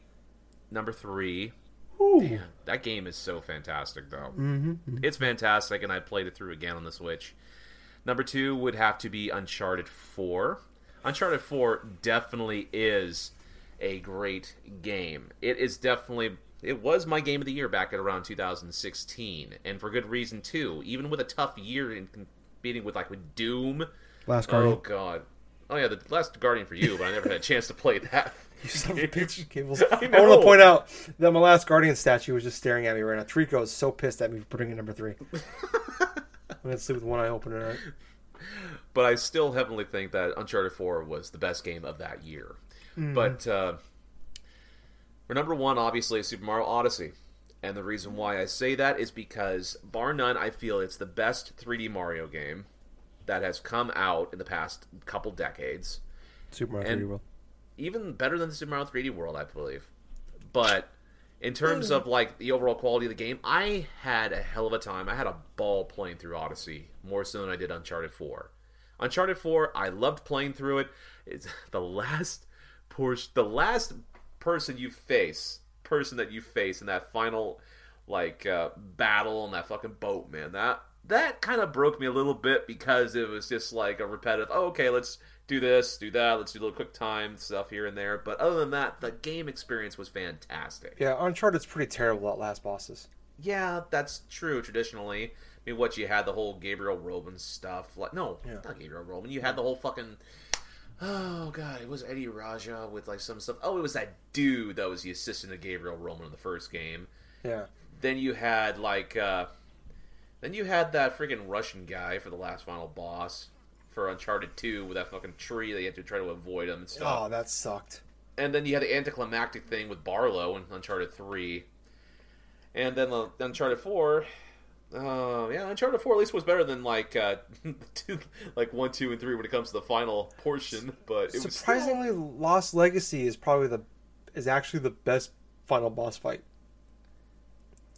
number three. Ooh. That game is so fantastic, though. Mm-hmm. It's fantastic, and I played it through again on the Switch. Number two would have to be Uncharted 4. Uncharted 4 definitely is a great game. It is definitely. It was my game of the year back at around 2016, and for good reason, too. Even with a tough year in competing with, like, with Doom. Last Guardian. Oh, God. Oh, yeah, the Last Guardian for you, but I never had a chance to play that. You son of a bitch, Gables. I I, want to point out that my last Guardian statue was just staring at me right now. Trico is so pissed at me for putting in number three. I'm gonna sleep with one eye open tonight. but I still heavily think that Uncharted 4 was the best game of that year. But uh, for number one, obviously, is Super Mario Odyssey. And the reason why I say that is because, bar none, I feel it's the best 3D Mario game that has come out in the past couple decades. Super Mario And- 3D World. Even better than the Super Mario 3D World, I believe. But in terms of like the overall quality of the game, I had a hell of a time. I had a ball playing through Odyssey more so than I did Uncharted 4. Uncharted 4, I loved playing through it. It's the last portion, the last person you face, person that you face in that final like uh, battle on that fucking boat, man. That that kind of broke me a little bit because it was just like a repetitive. Oh, okay, let's do this, do that. Let's do a little quick time stuff here and there. But other than that, the game experience was fantastic. Yeah, Uncharted's pretty terrible at last bosses. Yeah, that's true. Traditionally, I mean, what you had the whole Gabriel Roman stuff. Like, no, Yeah. not Gabriel Roman. You had the whole fucking. Oh god, it was Eddy Raja with like some stuff. Oh, it was that dude that was the assistant to Gabriel Roman in the first game. Yeah. Then you had like, uh then you had that freaking Russian guy for the last final boss for Uncharted Two with that fucking tree that you had to try to avoid him and stuff Oh, that sucked. and then you had the anticlimactic thing with Marlowe in Uncharted Three, and then the Uncharted Four. Uh, yeah, Uncharted Four at least was better than like uh, two, like one, two, and three when it comes to the final portion. But it was still- Surprisingly, Lost Legacy is probably the is actually the best final boss fight.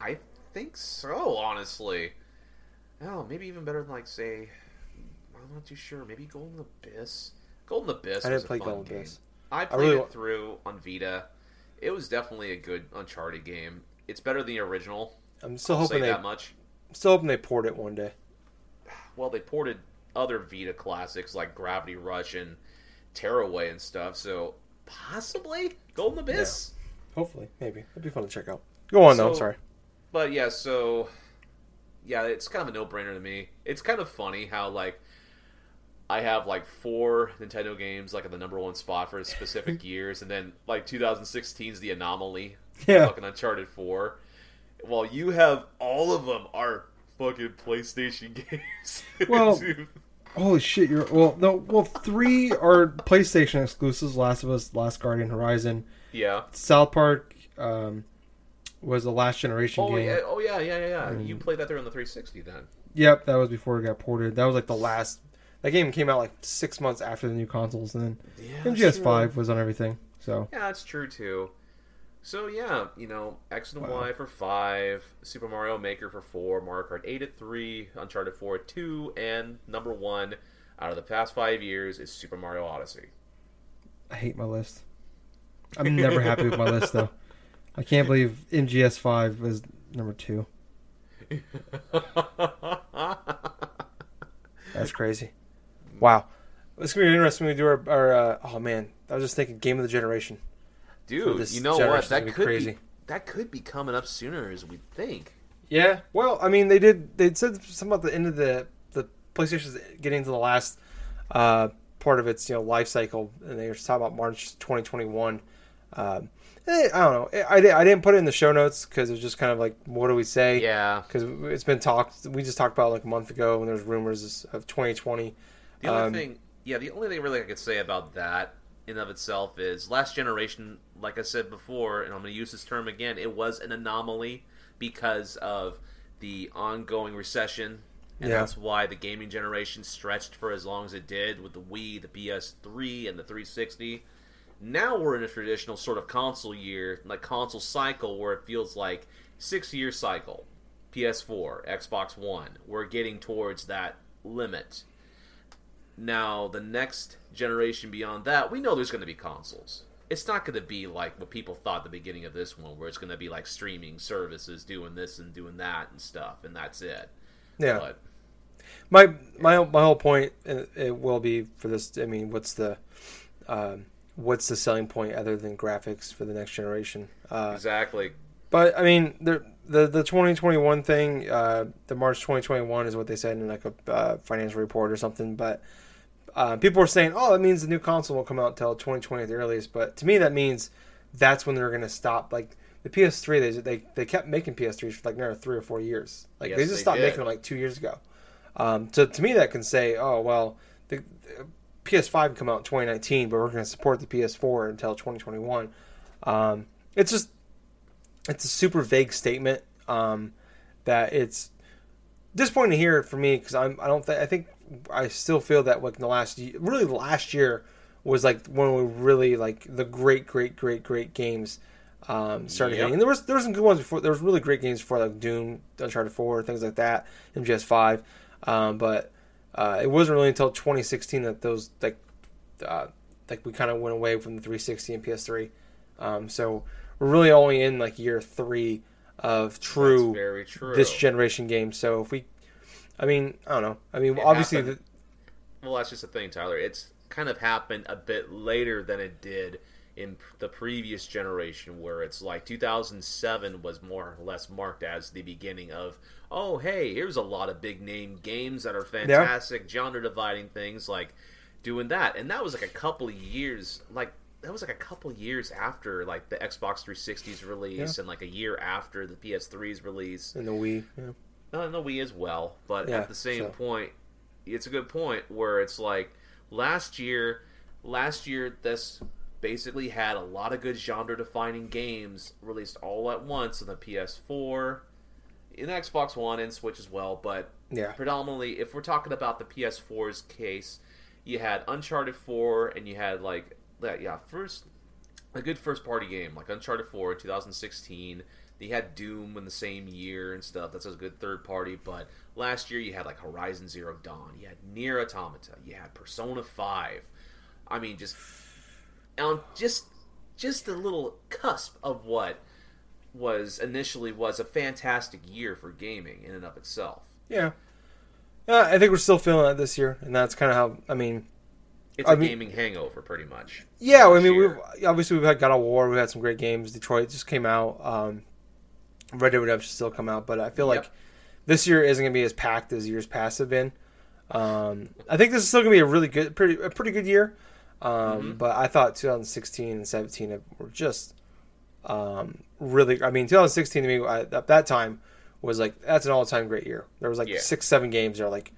I think so. Honestly, oh, maybe even better than like say, I'm not too sure. Maybe Golden Abyss. Golden Abyss. I was didn't a play Golden game. Abyss. I played really it through on Vita. It was definitely a good Uncharted game. It's better than the original. I'm still I'll hoping they that much. Still hoping they port it one day. Well, they ported other Vita classics like Gravity Rush and Tearaway and stuff. So possibly Golden Abyss. Hopefully, maybe it'd be fun to check out. Go on though. I'm sorry. But yeah, so yeah, it's kind of a no-brainer to me. It's kind of funny how like I have like four Nintendo games like at the number one spot for specific years, and then like 2016 is the anomaly. Yeah. fucking Uncharted 4. While you have all of them are fucking PlayStation games. Well- Holy shit! You're well. No, well, three are PlayStation exclusives: Last of Us, Last Guardian, Horizon. yeah. South Park um, was the last generation Oh game. yeah, oh yeah, yeah, yeah. yeah. Mm. You played that there on the 360 then. Yep, that was before it got ported. That was like the last. That game came out like six months after the new consoles, and then Yeah, MGS Five was on everything. So Yeah, that's true too. So yeah, you know, X and Wow. Y for five, Super Mario Maker for four, Mario Kart eight at three, Uncharted four at two, and number one out of the past five years is Super Mario Odyssey. I hate my list. I'm never happy with my list though. I can't believe MGS five is number two. That's crazy. Wow. It's gonna be interesting when we do our, our uh, oh man, I was just thinking game of the generation. Dude, you know what? That be could crazy. be that could be coming up sooner as we think. Yeah. Well, I mean, they did. They said something about the end of the the PlayStation's getting to the last uh, part of its you know life cycle, and they were talking about March 2021. Um, eh, I don't know. I, I didn't put it in the show notes because it was just kind of like, what do we say? Yeah. Because it's been talked. We just talked about it like a month ago when there was rumors of 2020. The only Um, thing, yeah, the only thing really I could say about that in of itself is last generation, like I said before, and I'm going to use this term again, it was an anomaly because of the ongoing recession, and Yeah. that's why the gaming generation stretched for as long as it did with the Wii, the PS3, and the 360. Now we're in a traditional sort of console year, like console cycle, where it feels like six year cycle. PS4, Xbox One. We're getting towards that limit. Now, the next generation beyond that, we know there's going to be consoles. It's not going to be like what people thought at the beginning of this one, where it's going to be like streaming services doing this and doing that and stuff, and that's it. Yeah. But my my my whole point uh, it will be for this. I mean, what's the um, what's the selling point other than graphics for the next generation? Uh, exactly. But I mean, the the the 2021 thing, uh, the March 2021 is what they said in like a uh, financial report or something. But uh, people were saying, oh, that means the new console won't come out until 2020 at the earliest. But to me, that means that's when they're going to stop. Like the PS3, they they they kept making PS3s for like near three or four years. Like Yes, they just stopped making them like two years ago. Um, so to me, that can say, oh well, the, the PS5 can come out in 2019, but we're going to support the PS4 until 2021. Um, it's just it's a super vague statement um, that it's disappointing to hear for me because I'm I don't th- I think I still feel that like in the last year, really last year was like when we really like the great great great great games um, started Yep. hitting and there was there was some good ones before there was really great games before like Doom Uncharted 4 things like that MGS 5 um, but uh, it wasn't really until 2016 that those like uh, like we kind of went away from the 360 and PS3 um, so we're really only in like year three of true very true. this generation games. So if we, I mean, I don't know. I mean, It obviously, happened. Well, that's just the thing, Tyler. It's kind of happened a bit later than it did in the previous generation, where it's like 2007 was more or less marked as the beginning of, oh, hey, here's a lot of big name games that are fantastic, genre dividing things like doing that. And that was like a couple of years, like, that was like a couple years after like the Xbox 360's release Yeah. and like a year after the PS3's release. and the Wii, yeah. And the Wii as well, but Yeah, at the same so- point, it's a good point where it's like last year, last year this basically had a lot of good genre-defining games released all at once on the PS4, in Xbox One, and Switch as well. But Yeah. predominantly, if we're talking about the PS4's case, you had Uncharted 4, and you had like that, yeah, first a good first party game like Uncharted 4 in 2016. You had Doom in the same year and stuff. That's a good third party. But last year you had like Horizon Zero Dawn. You had Nier Automata. You had Persona 5. I mean, just on just just a little cusp of what was initially was a fantastic year for gaming in and of itself. Yeah. Uh, I think we're still feeling it this year, and that's kind of how. I mean, It's I a mean- gaming hangover, pretty much. yeah. I mean, year. we've obviously we've had God of War. We've had some great games. Detroit just came out. Um, Red Dead Redemption still come out, but I feel Yep. like this year isn't going to be as packed as years past have been. Um, I think this is still going to be a really good, pretty a pretty good year. Um, Mm-hmm. But I thought 2016 and 17 were just um, really. I mean, 2016 to me I, at that time was like that's an all time great year. There was like Yeah. six, seven games that are like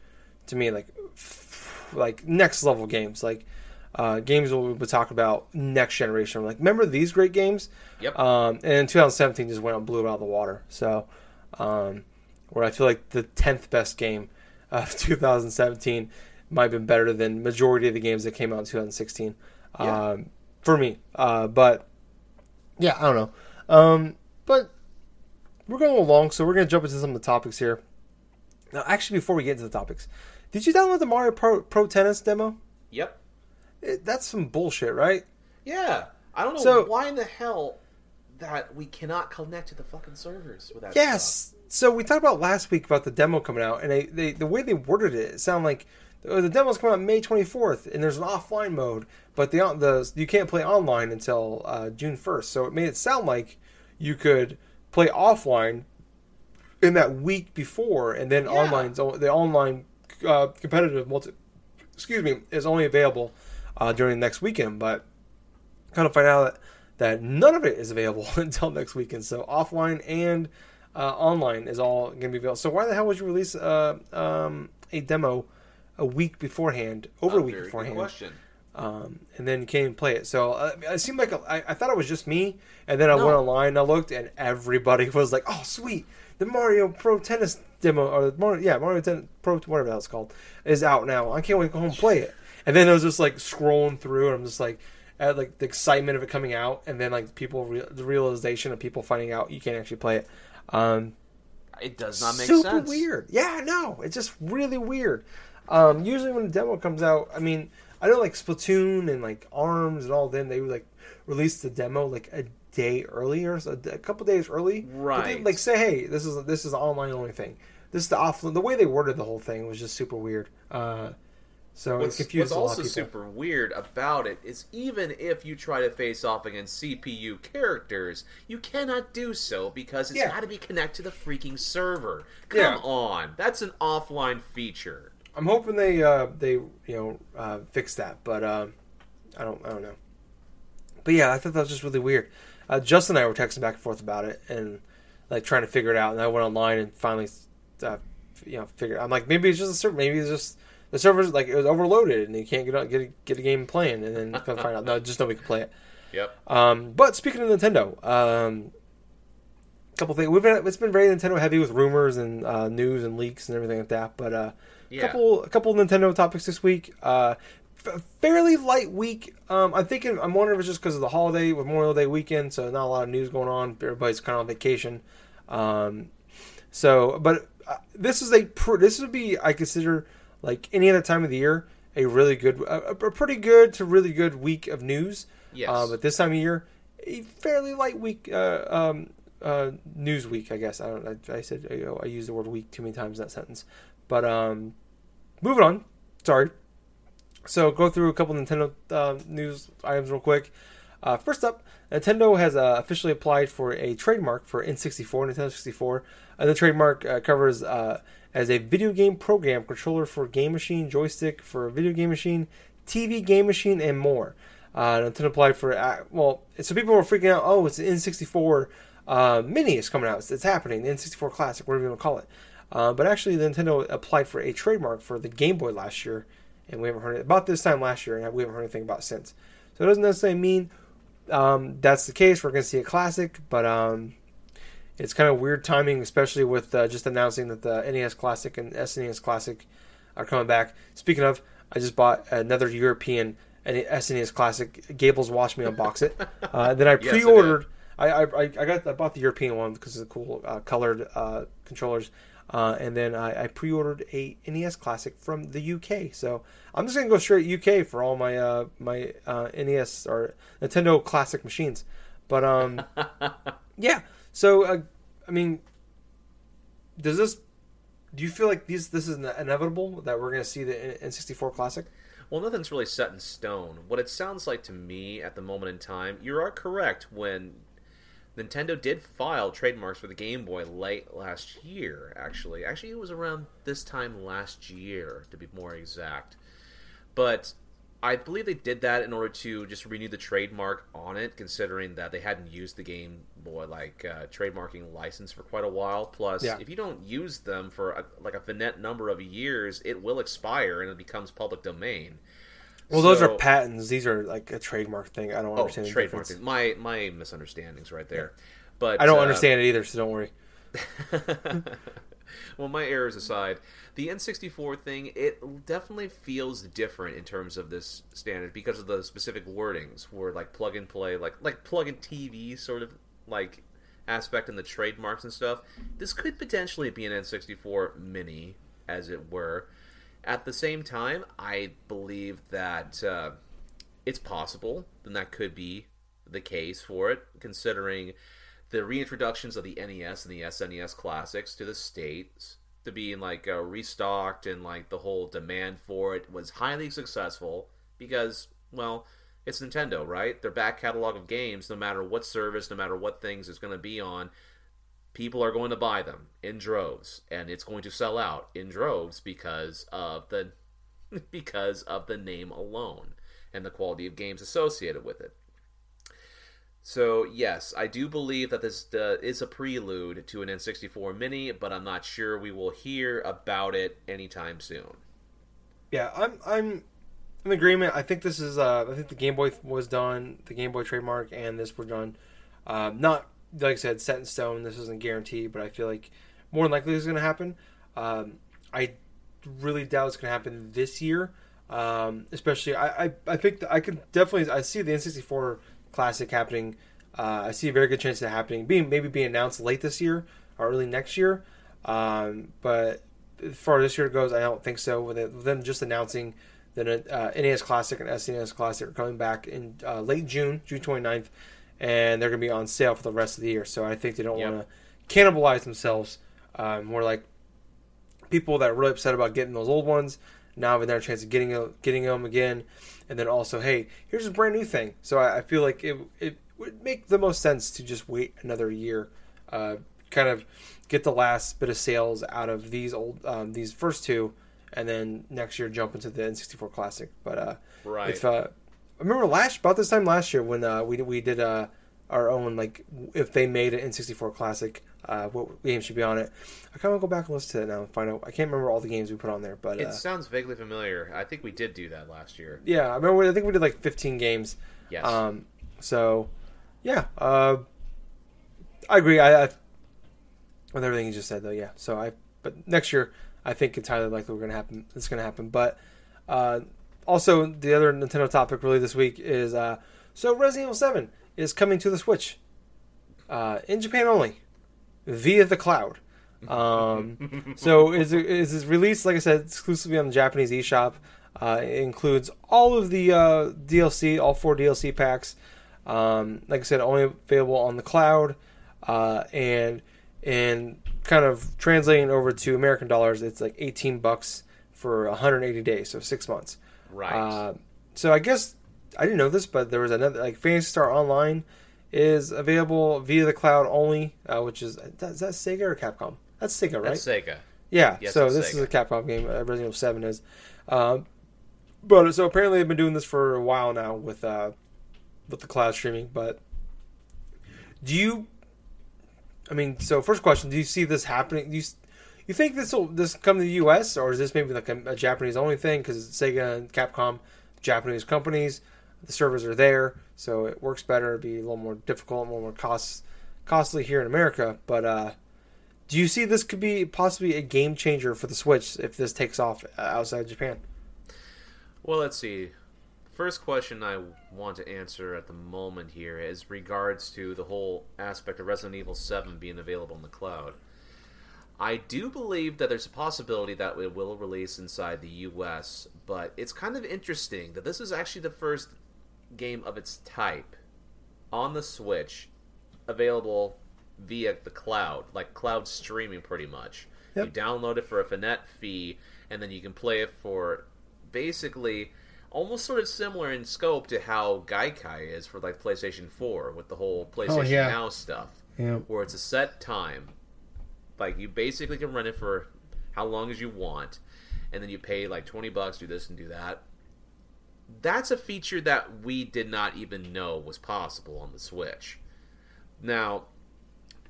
to me like f- like next level games, like uh, games we'll, we'll talk about next generation. Like, remember these great games? Yep. Um, and 2017 just went and blew it out of the water. So, um, where I feel like the 10th best game of 2017 might have been better than majority of the games that came out in 2016 Yeah. um, for me. Uh, but yeah, I don't know. Um, but we're going along, so we're going to jump into some of the topics here. Now, actually, before we get into the topics, did you download the Mario Pro, Pro Tennis demo? Yep. It, that's some bullshit, right? Yeah. I don't know So- why in the hell that we cannot connect to the fucking servers with that. Yes. stuff. So we talked about last week about the demo coming out, and they, they the way they worded it, it sounded like oh, the demo's coming out May 24th, and there's an offline mode, but the the you can't play online until uh, June 1st. So it made it sound like you could play offline in that week before, and then Yeah. online the online uh, competitive multi excuse me is only available uh, during the next weekend. But kind of find out that, that none of it is available until next weekend. So offline and uh, online is all going to be available. So why the hell would you release uh, um, a demo a week beforehand, over a A week very good beforehand, question. um, and then you can't even play it? So uh, it seemed like I I thought it was just me, and then I No. went online and I looked, and everybody was like, "Oh, sweet." The Mario Pro Tennis demo, or Mario, yeah, Mario Tennis Pro, whatever that's called, is out now. I can't wait to go home and play it. And then I was just like scrolling through, and I'm just like, at like the excitement of it coming out, and then like people, re- the realization of people finding out you can't actually play it. Um, It does not make sense. super sense. weird. Yeah, no, it's just really weird. Um, usually when a demo comes out, I mean, I know like Splatoon and like Arms and all them, they would like release the demo like a day earlier, so a couple days early. But they, like say, hey, this is this is online only thing. This is the off. The way they worded the whole thing was just super weird. Uh, so What's, what's a lot also super weird about it is even if you try to face off against CPU characters, you cannot do so because it's Yeah. got to be connected to the freaking server. Come Yeah. on, that's an offline feature. I'm hoping they uh, they you know uh, fix that, but um, I don't I don't know. But yeah, I thought that was just really weird. Uh, Justin and I were texting back and forth about it and like trying to figure it out. And I went online and finally, uh, you know, figured. I'm like maybe it's just a server. Maybe it's just the servers like it was overloaded and you can't get out, get a, get a game playing. And then find out no, just nobody can play it. Yep. Um, but speaking of Nintendo, um, a couple things. We've been it's been very Nintendo heavy with rumors and uh, news and leaks and everything like that. But uh, Yeah. couple a couple Nintendo topics this week. Uh, f- fairly light week. Um, I'm thinking I'm wondering if it's just because of the holiday Memorial Day weekend, so not a lot of news going on. Everybody's kind of on vacation. Um, so, but uh, this is a pr- this would be I consider like any other time of the year a really good, a, a pretty good to really good week of news. Yes. Uh, but this time of year, a fairly light week, uh, um, uh, news week, I guess. I don't. I, I said you know, I used the word week too many times in that sentence. But um, moving on. Sorry. So go through a couple Nintendo uh, news items real quick. Uh, first up, Nintendo has uh, officially applied for a trademark for N64, Nintendo 64. Uh, the trademark uh, covers uh, as a video game program controller for game machine, joystick for a video game machine, TV game machine, and more. Uh, Nintendo applied for uh, well, so people were freaking out. Oh, it's the N64 uh, Mini is coming out. It's, it's happening. The N64 Classic, whatever you want to call it. Uh, but actually, Nintendo applied for a trademark for the Game Boy last year, and we haven't heard it about this time last year, and we haven't heard anything about since. So it doesn't necessarily mean um, that's the case. We're going to see a classic, but um, it's kind of weird timing, especially with uh, just announcing that the NES Classic and SNES Classic are coming back. Speaking of, I just bought another European SNES Classic. Gables watched me unbox it. Uh, then I Yes, pre-ordered. I, I, I I got I bought the European one because of the cool uh, colored uh, controllers, uh, and then I, I pre-ordered a NES Classic from the UK. So I'm just gonna go straight UK for all my uh, my uh, NES or Nintendo Classic machines. But um, yeah. So uh, I mean, does this? Do you feel like these this is inevitable that we're gonna see the N64 Classic? Well, nothing's really set in stone. What it sounds like to me at the moment in time, you are correct when Nintendo did file trademarks for the Game Boy late last year, actually. Actually, it was around this time last year, to be more exact. But I believe they did that in order to just renew the trademark on it, considering that they hadn't used the Game Boy like uh, trademarking license for quite a while. Plus, Yeah. if you don't use them for a, like a finite number of years, it will expire and it becomes public domain. Well, those are patents. These are like a trademark thing. I don't Oh, understand trademark. difference. My my misunderstandings right there. But I don't uh, understand it either, so don't worry. well, my errors aside, the N64 thing, it definitely feels different in terms of this standard because of the specific wordings, where like plug and play, like like plug and TV sort of like aspect and the trademarks and stuff. This could potentially be an N64 mini, as it were. At the same time, I believe that uh, it's possible, then that could be the case for it, considering the reintroductions of the NES and the SNES classics to the states to being like uh, restocked and like the whole demand for it was highly successful because well it's Nintendo right? Their back catalog of games no matter what service no matter what things it's going to be on people are going to buy them in droves and it's going to sell out in droves because of the because of the name alone and the quality of games associated with it so yes, I do believe that this uh, is a prelude to an N64 Mini, but I'm not sure we will hear about it anytime soon. Yeah, I'm I'm in agreement. I think this is uh, I think the Game Boy was done, the Game Boy trademark, and this were done. Uh, not like I said, set in stone. This isn't guaranteed, but I feel like more than likely this is going to happen. Um, I really doubt it's going to happen this year. Um, especially, I, I, I think I could definitely I see the N64 Classic happening. Uh, I see a very good chance of happening, being maybe being announced late this year or early next year. Um, but as far as this year goes, I don't think so. With, it, with them just announcing that uh, NES Classic and SNES Classic are coming back in uh, late June, June 29th, and they're going to be on sale for the rest of the year. So I think they don't yep. want to cannibalize themselves. Um, more like people that are really upset about getting those old ones now have another chance of getting getting them again and then also, hey, here's a brand new thing. So I, I feel like it it would make the most sense to just wait another year, uh, kind of get the last bit of sales out of these old um, these first two, and then next year jump into the N64 Classic. But uh, right, if, uh, I remember last about this time last year when uh, we we did uh, our own like if they made an N64 Classic, uh, what games should be on it. I kind of go back and listen to it now and find out. I can't remember all the games we put on there, but it uh, sounds vaguely familiar. I think we did do that last year. Yeah, I remember. I think we did like 15 games. Yes. Um. So, yeah. Uh, I agree. I, I with everything you just said, though. Yeah. So I. But next year, I think it's highly likely we're gonna happen. It's gonna happen. But uh, also the other Nintendo topic really this week is uh, so Resident Evil 7 is coming to the Switch. Uh, in Japan only via the cloud. Um, so is is this released? Like I said, exclusively on the Japanese eShop. Uh, it includes all of the uh, DLC, all four DLC packs. Um, like I said, only available on the cloud, uh, and and kind of translating over to American dollars, it's like 18 bucks for 180 days, so six months. Right. Uh, so I guess I didn't know this, but there was another like Phantasy Star Online is available via the cloud only, uh, which is is that Sega or Capcom? That's Sega, right? That's Sega. Yeah. Yes, so this Sega. is a Capcom game. Uh, Resident Evil Seven is, um, but so apparently they've been doing this for a while now with uh, with the cloud streaming. But do you? I mean, so first question: Do you see this happening? Do you you think this will this come to the U.S. or is this maybe like a, a Japanese only thing because Sega and Capcom, Japanese companies, the servers are there so it works better. It'd be a little more difficult, a little more cost costly here in America. But uh, do you see this could be possibly a game changer for the Switch if this takes off outside Japan? Well, let's see. First question I want to answer at the moment here is regards to the whole aspect of Resident Evil 7 being available in the cloud. I do believe that there's a possibility that it will release inside the US, but it's kind of interesting that this is actually the first game of its type on the Switch, available via the cloud, like cloud streaming, pretty much. Yep. You download it for a Finet fee, and then you can play it for basically almost sort of similar in scope to how Gaikai is for like PlayStation 4 with the whole oh, PlayStation oh, yeah. Now stuff, yep. where it's a set time. Like you basically can run it for how long as you want, and then you pay like 20 bucks, do this and do that that's a feature that we did not even know was possible on the Switch. Now,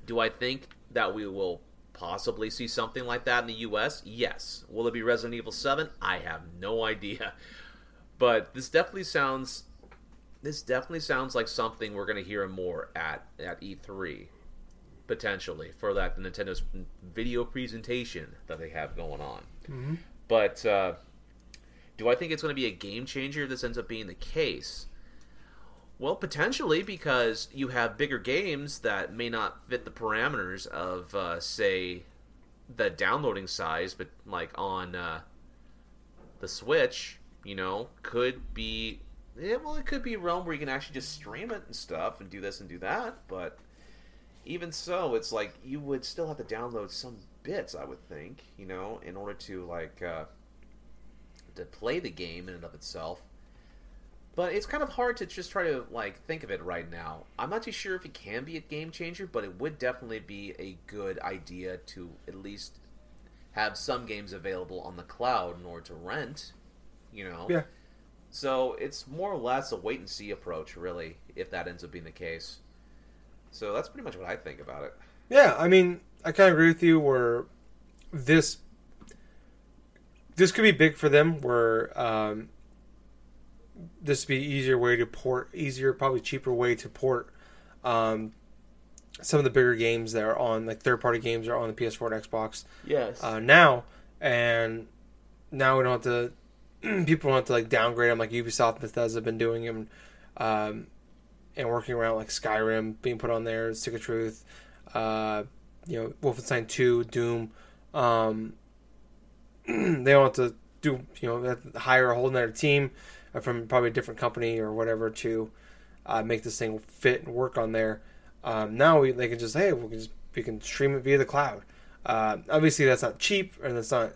do I think that we will possibly see something like that in the US? Yes. Will it be Resident Evil 7? I have no idea. But this definitely sounds this definitely sounds like something we're going to hear more at at E3 potentially for that Nintendo's video presentation that they have going on. Mm-hmm. But uh, do I think it's going to be a game changer if this ends up being the case? Well, potentially because you have bigger games that may not fit the parameters of, uh, say, the downloading size, but like on uh, the Switch, you know, could be yeah, well, it could be a realm where you can actually just stream it and stuff and do this and do that. But even so, it's like you would still have to download some bits, I would think, you know, in order to like uh, to play the game in and of itself. But it's kind of hard to just try to like think of it right now. I'm not too sure if it can be a game changer, but it would definitely be a good idea to at least have some games available on the cloud in order to rent. You know. Yeah. So it's more or less a wait and see approach, really, if that ends up being the case. So that's pretty much what I think about it. Yeah, I mean, I kind of agree with you. Where this this could be big for them. Where um, this would be easier way to port, easier, probably cheaper way to port um, some of the bigger games that are on like third party games are on the PS4 and Xbox Yes. uh, now, and now we don't have to. people don't have to like downgrade them like Ubisoft and Bethesda have been doing them, um, and working around like Skyrim being put on there, Stick of Truth, uh, you know, Wolfenstein Two, Doom. Um, they don't have to do you know hire a whole other team from probably a different company or whatever to uh, make this thing fit and work on there. Um, now we, they can just hey we can just we can stream it via the cloud. Uh, obviously that's not cheap and that's not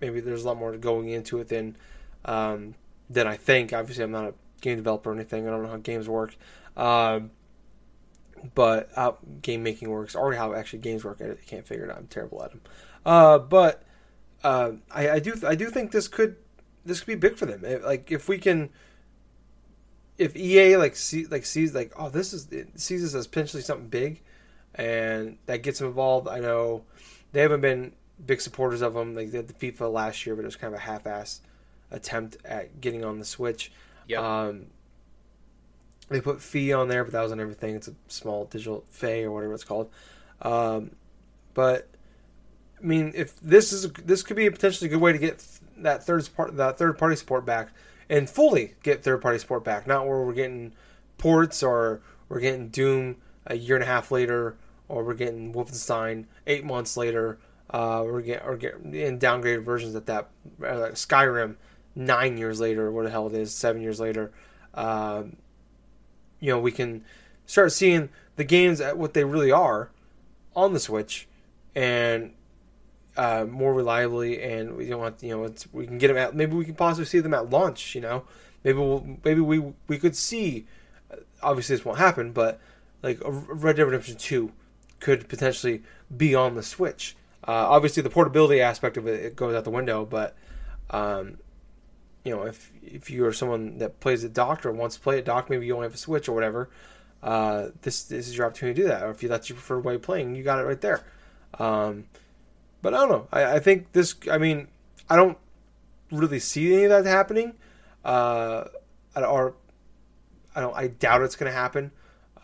maybe there's a lot more going into it than um, than I think. Obviously I'm not a game developer or anything. I don't know how games work. Um, but how game making works or how actually games work. I can't figure it out. I'm terrible at them. Uh, but uh, I, I do I do think this could this could be big for them. If- Like if we can, if EA like see like sees like oh this is it sees this as potentially something big, and that gets them involved. I know they haven't been big supporters of them. Like they did the FIFA last year, but it was kind of a half-ass attempt at getting on the Switch. Yep. Um, they put fee on there, but that wasn't everything. It's a small digital fee or whatever it's called. Um, but I mean, if this is this could be a potentially good way to get that third part that third party support back and fully get third party support back, not where we're getting ports or we're getting Doom a year and a half later, or we're getting Wolfenstein eight months later. Uh, we're getting or get in downgraded versions at that uh, like Skyrim nine years later, what the hell it is, seven years later. Um, you know, we can start seeing the games at what they really are on the Switch, and uh, more reliably, and we don't want you know we can get them at maybe we can possibly see them at launch. You know, maybe we'll, maybe we we could see. uh, Obviously, this won't happen, but like Red Dead Redemption Two could potentially be on the Switch. Uh, obviously, the portability aspect of it, it goes out the window, but um, you know, if if you are someone that plays it docked or wants to play it docked, maybe you only have a Switch or whatever. Uh, this this is your opportunity to do that. Or if you that's your preferred way of playing, you got it right there. Um, but I don't know. I, I think this. I mean, I don't really see any of that happening. Uh, or I don't. I doubt it's going to happen.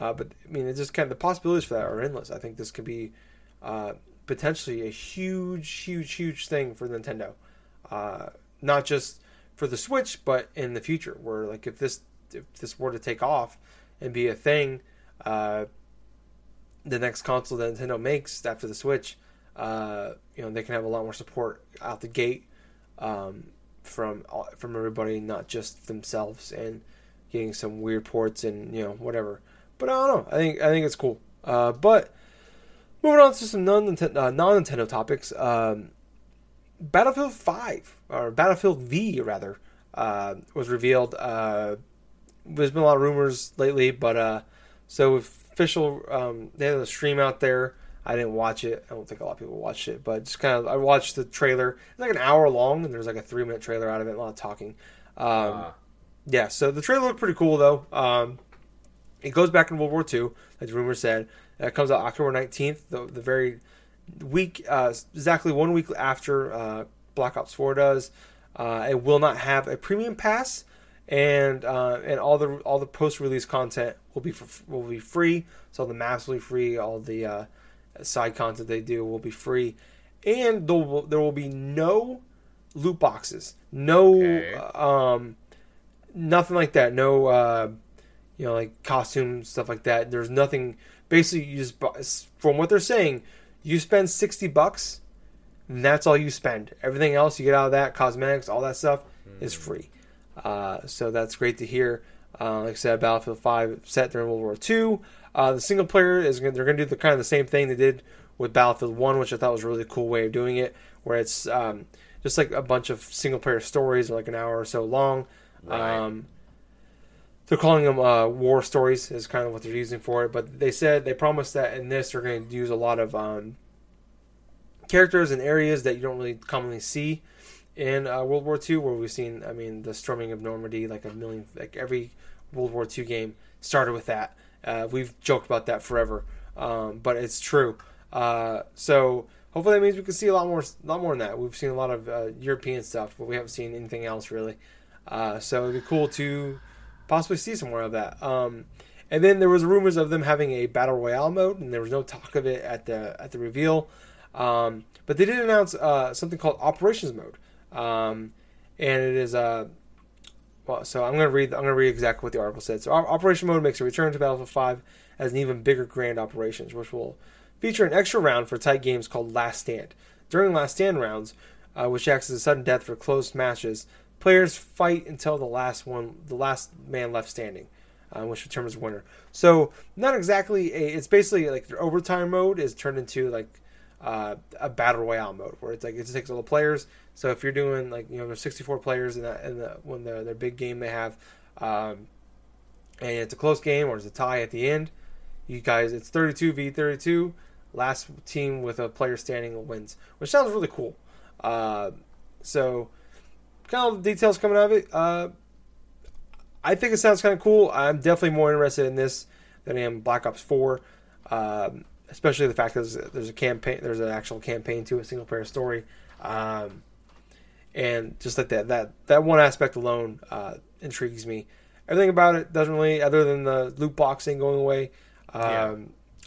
Uh, but I mean, it's just kind of the possibilities for that are endless. I think this could be uh, potentially a huge, huge, huge thing for Nintendo. Uh, not just for the Switch, but in the future, where like if this if this were to take off and be a thing, uh, the next console that Nintendo makes after the Switch, uh, you know, they can have a lot more support out the gate um, from from everybody, not just themselves, and getting some weird ports and you know whatever. But I don't know. I think I think it's cool. Uh, but moving on to some non uh, non Nintendo topics. Um, Battlefield Five or Battlefield V rather uh, was revealed. Uh, there's been a lot of rumors lately, but uh, so official. Um, they had a stream out there. I didn't watch it. I don't think a lot of people watched it, but just kind of I watched the trailer. It's like an hour long, and there's like a three minute trailer out of it. A lot of talking. Um, Uh, yeah, so the trailer looked pretty cool though. Um, it goes back in World War II, the rumor said. It comes out October nineteenth, the, the very week, uh, exactly one week after uh, Black Ops Four does. Uh, it will not have a premium pass, and uh, and all the all the post release content will be for, will be free. So the maps will be free. All the uh, side content they do will be free, and there will, there will be no loot boxes, no Okay. um, nothing like that. No, uh, you know, like costume stuff like that. There's nothing. Basically, you just from what they're saying, you spend sixty bucks, and that's all you spend. Everything else you get out of that, cosmetics, all that stuff, is free. Uh, so that's great to hear. Uh, like I said, Battlefield 5 set during World War II. Uh, the single player is gonna, they're going to do the kind of the same thing they did with Battlefield 1, which I thought was a really cool way of doing it, where it's um, just like a bunch of single player stories, like an hour or so long. Right. Um, they're calling them uh, war stories is kind of what they're using for it. But they said they promised that in this they're going to use a lot of um, characters and areas that you don't really commonly see in uh, World War II, where we've seen, I mean, the storming of Normandy, like a million, like every World War II game started with that. Uh, we've joked about that forever, um, but it's true. Uh, so hopefully that means we can see a lot more, a lot more than that. We've seen a lot of uh, European stuff, but we haven't seen anything else really. Uh, so it'd be cool to possibly see some more of that. Um, and then there was rumors of them having a battle royale mode, and there was no talk of it at the at the reveal. Um, but they did announce uh, something called operations mode, um, and it is uh, well. So I'm gonna read. I'm gonna read exactly what the article said. So operation mode makes a return to Battlefield 5 as an even bigger grand operations, which will feature an extra round for tight games called Last Stand. During Last Stand rounds, uh, which acts as a sudden death for closed matches, players fight until the last one, the last man left standing, uh, which determines the winner. So not exactly a. It's basically like their overtime mode is turned into like uh, a battle royale mode where it's like it just takes all the players. So if you're doing like you know there's 64 players in that in the when the their big game they have, um, and it's a close game or it's a tie at the end, you guys it's 32 v 32. Last team with a player standing wins, which sounds really cool. Uh, so kind of details coming out of it. Uh, I think it sounds kind of cool. I'm definitely more interested in this than I am Black Ops 4. Um, especially the fact that there's, there's, a campaign, there's an actual campaign to a single player story, um, and just like that, that that one aspect alone uh, intrigues me. Everything about it doesn't really, other than the loot boxing going away. Um, yeah.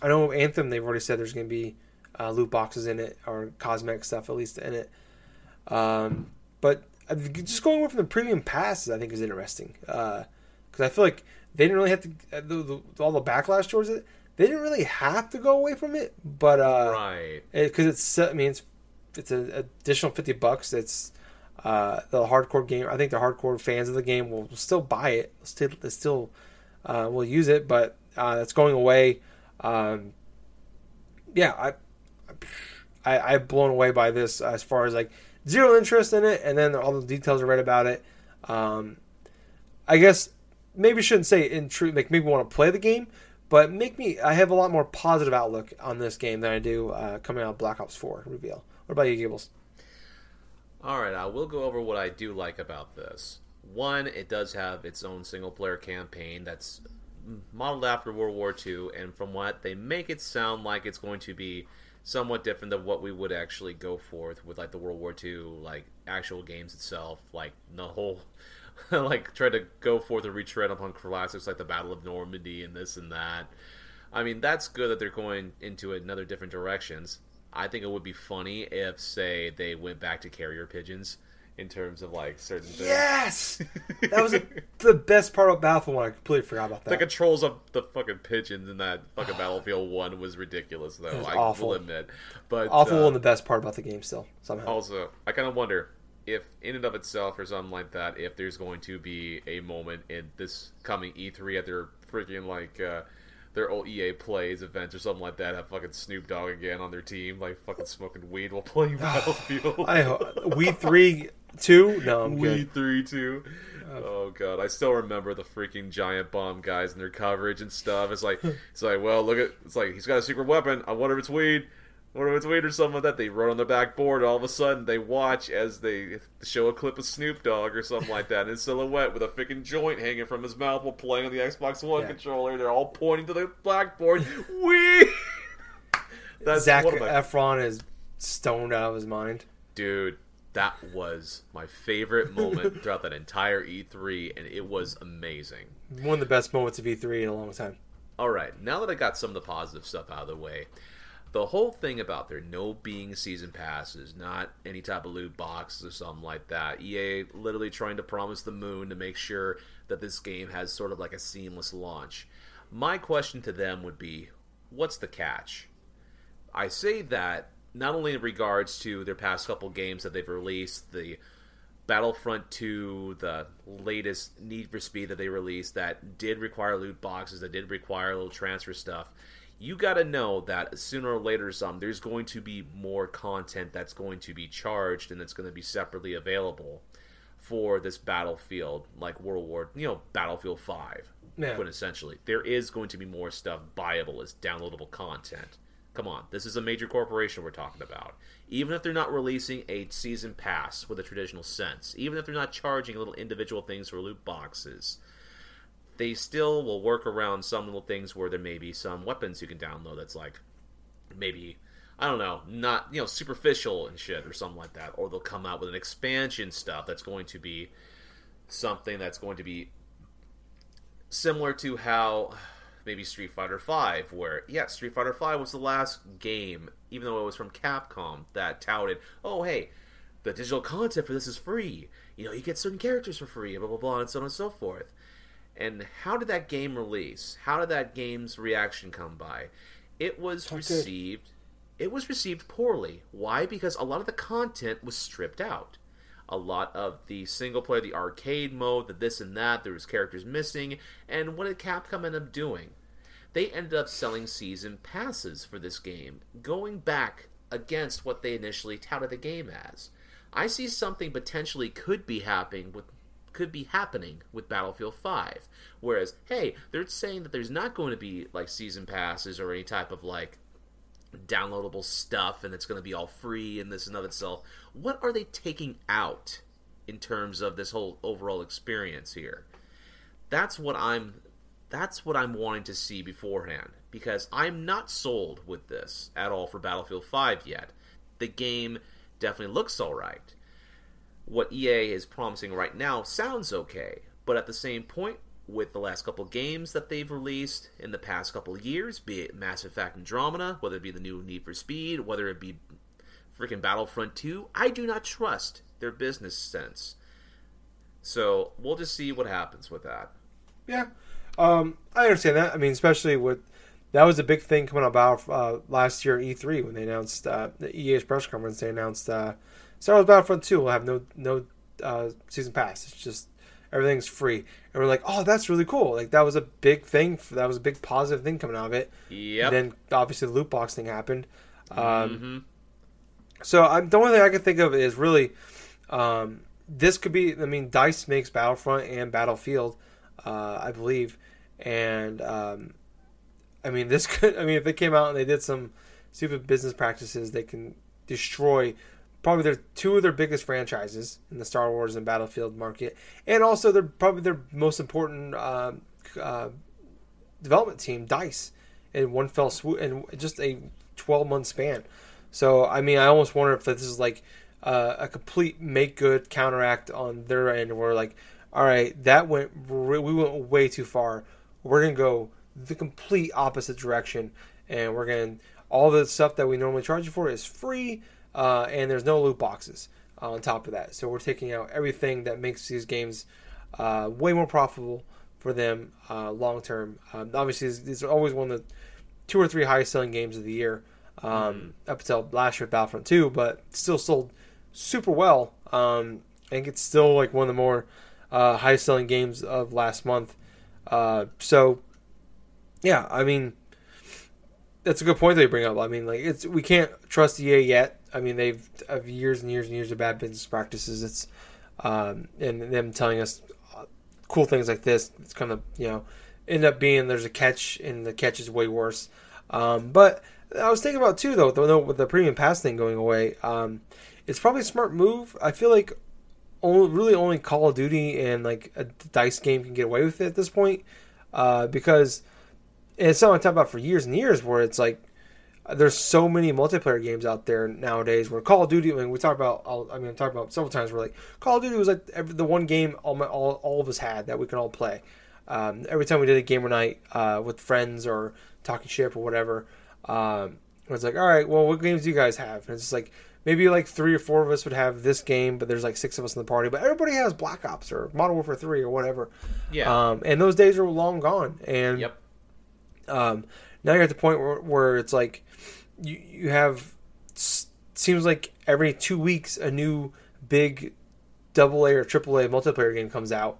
I know Anthem. They've already said there's going to be uh, loot boxes in it or cosmetic stuff at least in it. Um, but uh, just going away from the premium passes, I think is interesting because uh, I feel like they didn't really have to uh, the, the, all the backlash towards it. They didn't really have to go away from it, but uh, right because it, it's I mean it's it's an additional fifty bucks. It's uh, the hardcore game. I think the hardcore fans of the game will still buy it. Still, still uh, will use it, but uh, it's going away. Um, yeah, I, I I'm blown away by this as far as like zero interest in it, and then all the details I read about it. Um, I guess maybe shouldn't say in truth make me want to play the game, but make me I have a lot more positive outlook on this game than I do uh, coming out Black Ops Four reveal. What about you, Gables? All right, I will go over what I do like about this. One, it does have its own single player campaign that's modeled after World War II, and from what they make it sound like it's going to be somewhat different than what we would actually go forth with like the World War II like actual games itself, like the whole like try to go forth and retread upon classics like the Battle of Normandy and this and that. I mean, that's good that they're going into another different directions. I think it would be funny if, say, they went back to carrier pigeons in terms of like certain things. Yes, that was a, the best part of Battlefield One. I completely forgot about that. The controls of the fucking pigeons in that fucking Battlefield One was ridiculous, though. Was I awful. will admit, but awful uh, and the best part about the game still somehow. Also, I kind of wonder if, in and of itself, or something like that, if there's going to be a moment in this coming E3 at their freaking like. Uh, their old EA plays events or something like that have fucking Snoop Dogg again on their team, like fucking smoking weed while playing ah, Battlefield. I we three two? No, I'm we good. three two. Oh. oh god, I still remember the freaking giant bomb guys and their coverage and stuff. It's like it's like, well, look at it's like he's got a secret weapon. I wonder if it's weed. Wonder if it's weed or something like that. They run on the backboard. All of a sudden, they watch as they show a clip of Snoop Dogg or something like that in silhouette with a freaking joint hanging from his mouth while playing on the Xbox One yeah. controller. They're all pointing to the blackboard. Weed. That's Zac Efron is stoned out of his mind, dude that was my favorite moment throughout that entire E3, and it was amazing. One of the best moments of E3 in a long time. All right, now that I got some of the positive stuff out of the way, the whole thing about there no being season passes, not any type of loot boxes or something like that. EA literally trying to promise the moon to make sure that this game has sort of like a seamless launch. My question to them would be, what's the catch? I say that not only in regards to their past couple games that they've released, the Battlefront 2, the latest Need for Speed that they released that did require loot boxes, that did require a little transfer stuff, you got to know that sooner or later, some there's going to be more content that's going to be charged and that's going to be separately available for this battlefield, like World War, you know, Battlefield Five. Yeah. But essentially, there is going to be more stuff buyable as downloadable content. Come on, this is a major corporation we're talking about. Even if they're not releasing a season pass with a traditional sense, even if they're not charging little individual things for loot boxes, they still will work around some little things where there may be some weapons you can download that's like maybe I don't know, not you know superficial and shit or something like that, or they'll come out with an expansion stuff that's going to be something that's going to be similar to how maybe Street Fighter Five, where yeah, Street Fighter Five was the last game, even though it was from Capcom, that touted, oh hey, the digital content for this is free. You know, you get certain characters for free, blah blah blah, and so on and so forth. And how did that game release? How did that game's reaction come by? It was Not good. received. It was received poorly. Why? Because a lot of the content was stripped out. A lot of the single player, the arcade mode, the this and that, there was characters missing. And what did Capcom end up doing? They ended up selling season passes for this game, going back against what they initially touted the game as. I see something potentially could be happening with could be happening with Battlefield 5. Whereas, hey, they're saying that there's not going to be like season passes or any type of like downloadable stuff and it's going to be all free and this and of itself. What are they taking out in terms of this whole overall experience here? That's what I'm that's what I'm wanting to see beforehand because I'm not sold with this at all for Battlefield 5 yet. The game definitely looks all right. What EA is promising right now sounds okay, but at the same point, with the last couple games that they've released in the past couple years, be it Mass Effect Andromeda, whether it be the new Need for Speed, whether it be freaking Battlefront 2, I do not trust their business sense. So we'll just see what happens with that. Yeah, um, I understand that. I mean, especially with that was a big thing coming about uh, last year at E3 when they announced uh, the EA's press conference. They announced uh, Star Wars Battlefront 2 will have no no uh, season pass. It's just everything's free, and we're like, oh, that's really cool. Like that was a big thing. That was a big positive thing coming out of it. Yeah. Then obviously the loot box thing happened. Um, mm-hmm. So I'm, the only thing I can think of is really um, this could be. I mean, Dice makes Battlefront and Battlefield, uh, I believe, and um, I mean this could. I mean, if they came out and they did some stupid business practices, they can destroy probably their two of their biggest franchises in the Star Wars and Battlefield market, and also they're probably their most important uh, uh, development team, Dice, in one fell swoop in just a 12 month span. So I mean, I almost wonder if this is like uh, a complete make good counteract on their end, where like, all right, that went we went way too far. We're gonna go the complete opposite direction, and we're gonna all the stuff that we normally charge you for is free, uh, and there's no loot boxes on top of that. So we're taking out everything that makes these games uh, way more profitable for them uh, long term. Um, obviously, these are always one of the two or three highest selling games of the year um, up until last year, Battlefront 2, but still sold super well. Um, I think it's still like one of the more uh, highest selling games of last month. Uh, so, yeah, I mean, that's a good point that you bring up. I mean, like it's we can't trust EA yet. I mean, they've have years and years and years of bad business practices. It's um, and them telling us uh, cool things like this. It's kind of you know end up being there's a catch and the catch is way worse. Um, but I was thinking about too though, though with the premium pass thing going away, um, it's probably a smart move. I feel like only really only Call of Duty and like a dice game can get away with it at this point uh, because and it's something I talked about for years and years where it's like there's so many multiplayer games out there nowadays where Call of Duty. I mean, we talked about. I mean, I talked about several times. Where like Call of Duty was like every, the one game all, my, all all of us had that we can all play. Um, every time we did a gamer night uh, with friends or talking ship or whatever, um, it was like, all right, well, what games do you guys have? And it's just like maybe like three or four of us would have this game, but there's like six of us in the party. But everybody has Black Ops or Modern Warfare Three or whatever. Yeah. Um, and those days are long gone. And yep. um, now you're at the point where, where it's like you you have seems like every two weeks a new big double A or triple A multiplayer game comes out,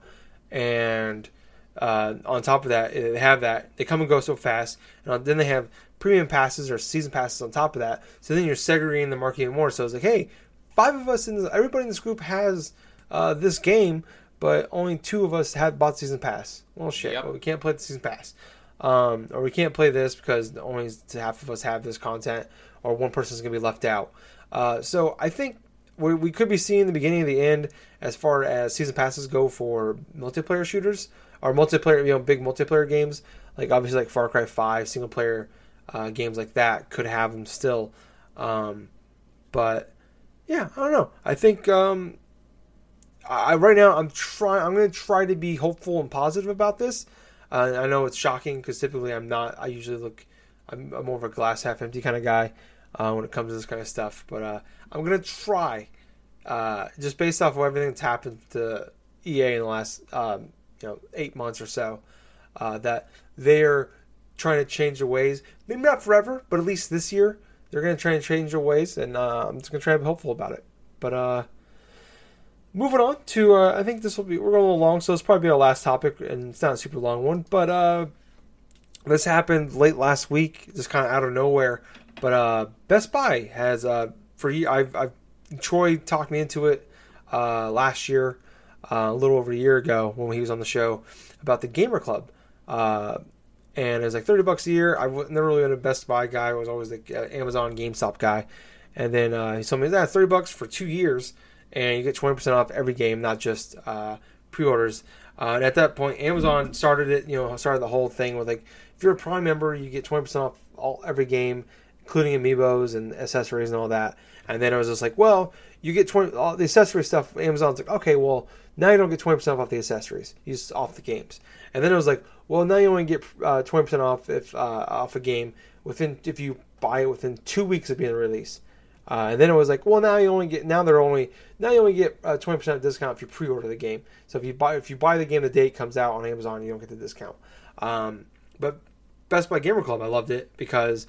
and uh, on top of that, they have that they come and go so fast, and then they have premium passes or season passes on top of that. So then you're segregating the market even more. So it's like, hey, five of us in this, everybody in this group has uh, this game, but only two of us have bought season pass. Well, shit, yep. well, we can't play the season pass, um, or we can't play this because only half of us have this content, or one person's gonna be left out. Uh, so I think we, we could be seeing the beginning of the end as far as season passes go for multiplayer shooters or multiplayer, you know, big multiplayer games like obviously like Far Cry Five single player uh, games like that could have them still. Um, but yeah, I don't know. I think um, I right now I'm trying. I'm going to try to be hopeful and positive about this. Uh, I know it's shocking because typically I'm not. I usually look. I'm, I'm, more of a glass half empty kind of guy uh, when it comes to this kind of stuff. But uh, I'm to try, uh, just based off of everything that's happened to EA in the last um, you know eight months or so, uh, that they're trying to change their ways. Maybe not forever, but at least this year they're to try and change their ways, and uh, I'm just to try to be hopeful about it. But moving on to, uh, I think this will be we're going a little long, so it's probably our last topic, and it's not a super long one. But uh, this happened late last week, just kind of out of nowhere. But uh, Best Buy has uh, for I've, I've Troy talked me into it uh, last year, uh, a little over a year ago when he was on the show about the Gamer Club. Uh, and it was like 30 bucks a year. I was never really been a Best Buy guy. I was always the uh, Amazon GameStop guy. And then uh, he told me that 30 bucks for two years, and you get 20% off every game, not just uh, pre-orders. Uh, and at that point, Amazon started it. You know, started the whole thing with like, if you're a Prime member, you get 20% off all every game, including amiibos and accessories and all that. And then I was just like, well, you get 20 all the accessory stuff. Amazon's like, okay, well, now you don't get 20% off the accessories, you just off the games. And then it was like, well, now you only get uh, 20% off if uh, off a game within if you buy it within two weeks of being released. Uh, and then it was like, well, now you only get now they're only now you only get uh, twenty percent discount if you pre-order the game. So if you buy if you buy the game the day it comes out on Amazon, you don't get the discount. Um, but Best Buy Gamer Club, I loved it because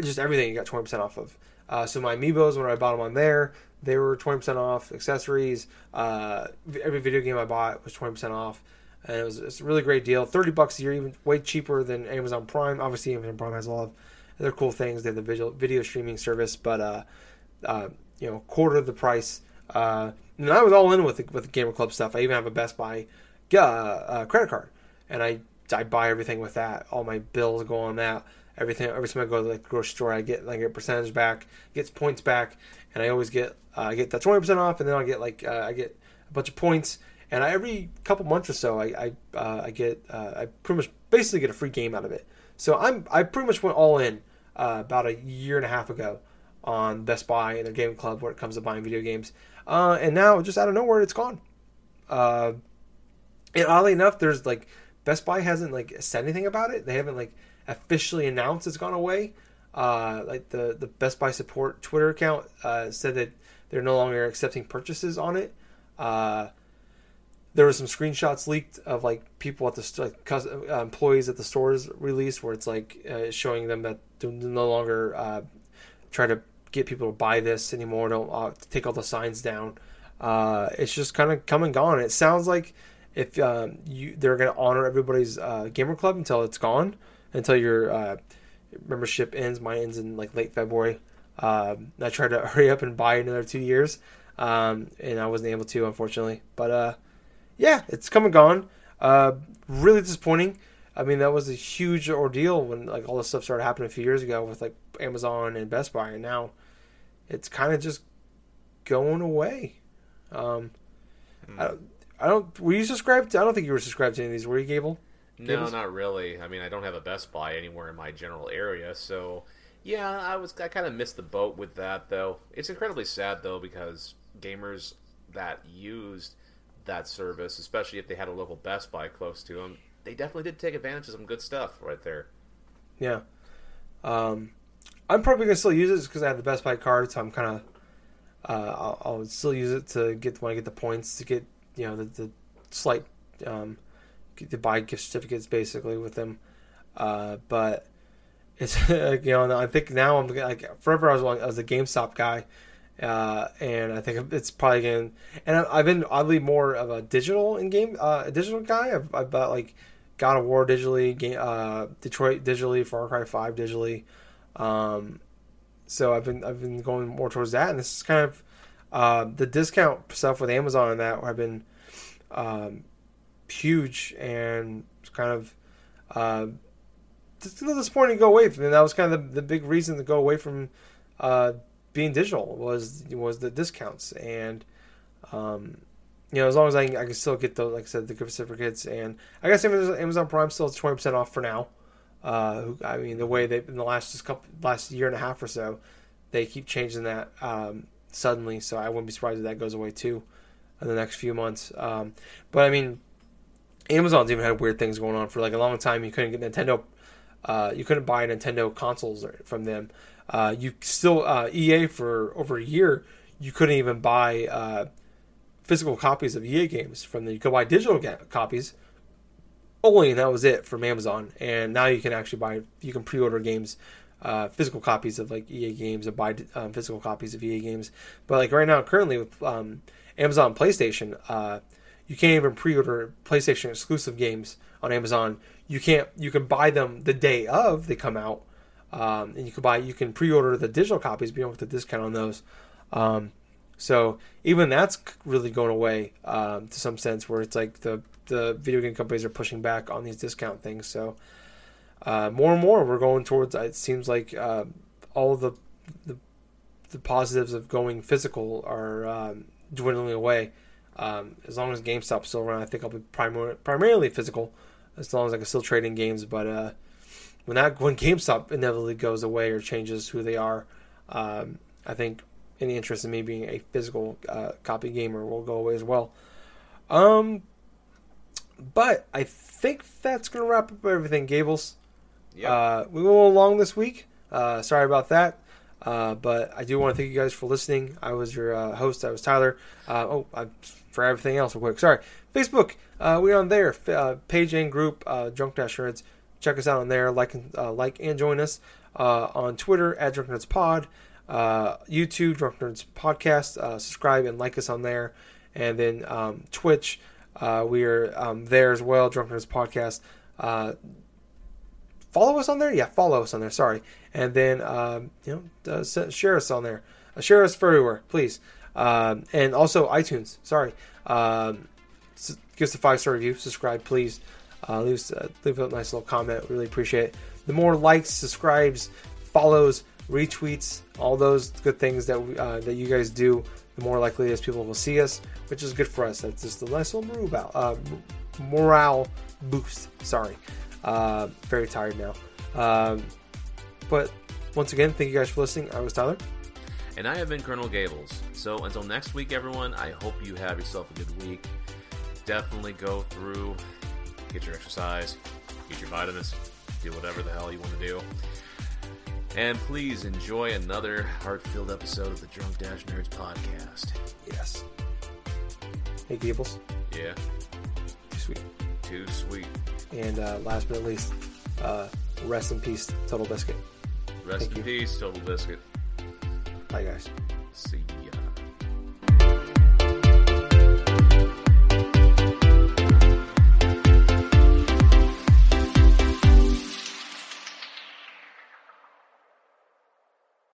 just everything you got twenty percent off of. Uh, so my amiibos when I bought them on there, they were twenty percent off. Accessories, uh, every video game I bought was twenty percent off and it was a really great deal. Thirty bucks a year, even way cheaper than Amazon Prime. Obviously, Amazon Prime has a lot of other cool things. They have the video video streaming service, but uh, uh, you know, quarter of the price. Uh, and I was all in with the, with the Gamer Club stuff. I even have a Best Buy uh, uh, credit card, and I I buy everything with that. All my bills go on that. Everything every time I go to the grocery store, I get like a percentage back, gets points back, and I always get uh, I get that twenty percent off, and then I get like uh, I get a bunch of points and I, every couple months or so, I I, uh, I get I pretty much basically get a free game out of it. So I'm I pretty much went all in about a year and a half ago on Best Buy and their game club when it comes to buying video games, uh, and now just out of nowhere it's gone. Uh, and oddly enough, there's like Best Buy hasn't like said anything about it. They haven't like officially announced it's gone away. Uh, like the the Best Buy support Twitter account said that they're no longer accepting purchases on it. Uh, there were some screenshots leaked of like people at the like, uh, employees at the stores released where it's like uh, showing them that they're no longer uh, try to get people to buy this anymore. Don't uh, take all the signs down. Uh, it's just kind of come and gone. It sounds like if um, you they're going to honor everybody's uh, gamer club until it's gone, until your membership ends. Mine ends in like late February. Um, I tried to hurry up and buy another two years, um, and I wasn't able to, unfortunately. But yeah, it's come and gone. Uh, really disappointing. I mean, that was a huge ordeal when like all this stuff started happening a few years ago with like Amazon and Best Buy, and now it's kind of just going away. Um, hmm. I, don't, I don't. Were you subscribed? To, I don't think you were subscribed to any of these. Were you, Gable? No, not really. I mean, I don't have a Best Buy anywhere in my general area, so yeah, I was. I kind of missed the boat with that, though. It's incredibly sad though because gamers that used that service, especially if they had a local Best Buy close to them. They definitely did take advantage of some good stuff right there. Yeah. Um, I'm probably gonna still use it just because I have the Best Buy card, so I'm kind of uh, I'll, I'll, still use it to get when I get the points to get you know the, the slight um, to buy gift certificates basically with them. Uh, but it's you know I think now I'm like forever I was I was a GameStop guy, uh, and I think it's probably going. And I- I've been oddly more of a digital in game, uh, digital guy. I've, I've bought like God of War digitally, game, uh, Detroit digitally, Far Cry Five digitally. Um, so I've been I've been going more towards that, and this is kind of uh, the discount stuff with Amazon and that have been um, huge and kind of uh, just a little disappointing to go away from. And that was kind of the, the big reason to go away from uh, being digital was was the discounts and um, you know as long as I can, I can still get the like I said the gift certificates and I guess Amazon, Prime still twenty percent off for now. Uh, I mean the way they in the last couple last year and a half or so they keep changing that um, suddenly so I wouldn't be surprised if that goes away too in the next few months. Um, but I mean Amazon's even had weird things going on for like a long time. You couldn't get Nintendo. Uh, you couldn't buy Nintendo consoles from them. Uh, you still uh, EA for over a year. You couldn't even buy uh, physical copies of EA games from them. You could buy digital ga- copies only, that was it from Amazon. And now you can actually buy. You can pre-order games, uh, physical copies of like EA games, and buy um, physical copies of EA games. But like right now, currently with um, Amazon PlayStation. Uh, you can't even pre-order PlayStation exclusive games on Amazon. You can't. You can buy them the day of they come out, um, and you can buy. You can pre-order the digital copies, but you don't get the discount on those. Um, so even that's really going away um, to some sense, where it's like the the video game companies are pushing back on these discount things. So uh, more and more, we're going towards. It seems like uh, all the, the the positives of going physical are um, dwindling away. Um, as long as GameStop's still around, I think I'll be primar- primarily physical, as long as I can still trade in games. But uh, when that when GameStop inevitably goes away or changes who they are, um, I think any interest in me being a physical uh, copy gamer will go away as well. Um, but I think that's gonna wrap up everything, Gables. Yep. Uh, we went a little long this week. Uh, sorry about that. Uh, but I do want to thank you guys for listening. I was your uh, host. I was Tyler. Uh, oh, I, for everything else, real quick. Sorry. Facebook. Uh, we're on there. F- Uh, page and group. Uh, Drunk Dash Nerds. Check us out on there. Like and uh, like and join us uh, on Twitter at Drunk Nerds Pod. Uh, YouTube Drunk Nerds Podcast. Uh, subscribe and like us on there. And then um, Twitch. Uh, we are um, there as well. Drunk Nerds Podcast. Uh, follow us on there. Yeah, follow us on there. Sorry, and then um, you know uh, share us on there. Uh, share us everywhere, please. Um, and also iTunes. Sorry, um, s- give us a five star review. Subscribe, please. Uh, leave uh, leave a nice little comment. Really appreciate it. The more likes, subscribes, follows, retweets, all those good things that we, that you guys do, the more likely it is people will see us, which is good for us. That's just a nice little morale, uh, morale boost. Sorry. Uh, very tired now. Um, but once again, thank you guys for listening. I was Tyler. And I have been Colonel Gables. So until next week, everyone, I hope you have yourself a good week. Definitely go through, get your exercise, get your vitamins, do whatever the hell you want to do. And please enjoy another heart-filled episode of the Drunk Dash Nerds podcast. Yes. Hey, Gables. Yeah, Too sweet. too sweet. And uh, last but not least, uh, rest in peace, Total Biscuit. Rest Thank in you. peace, Total Biscuit. Bye, guys.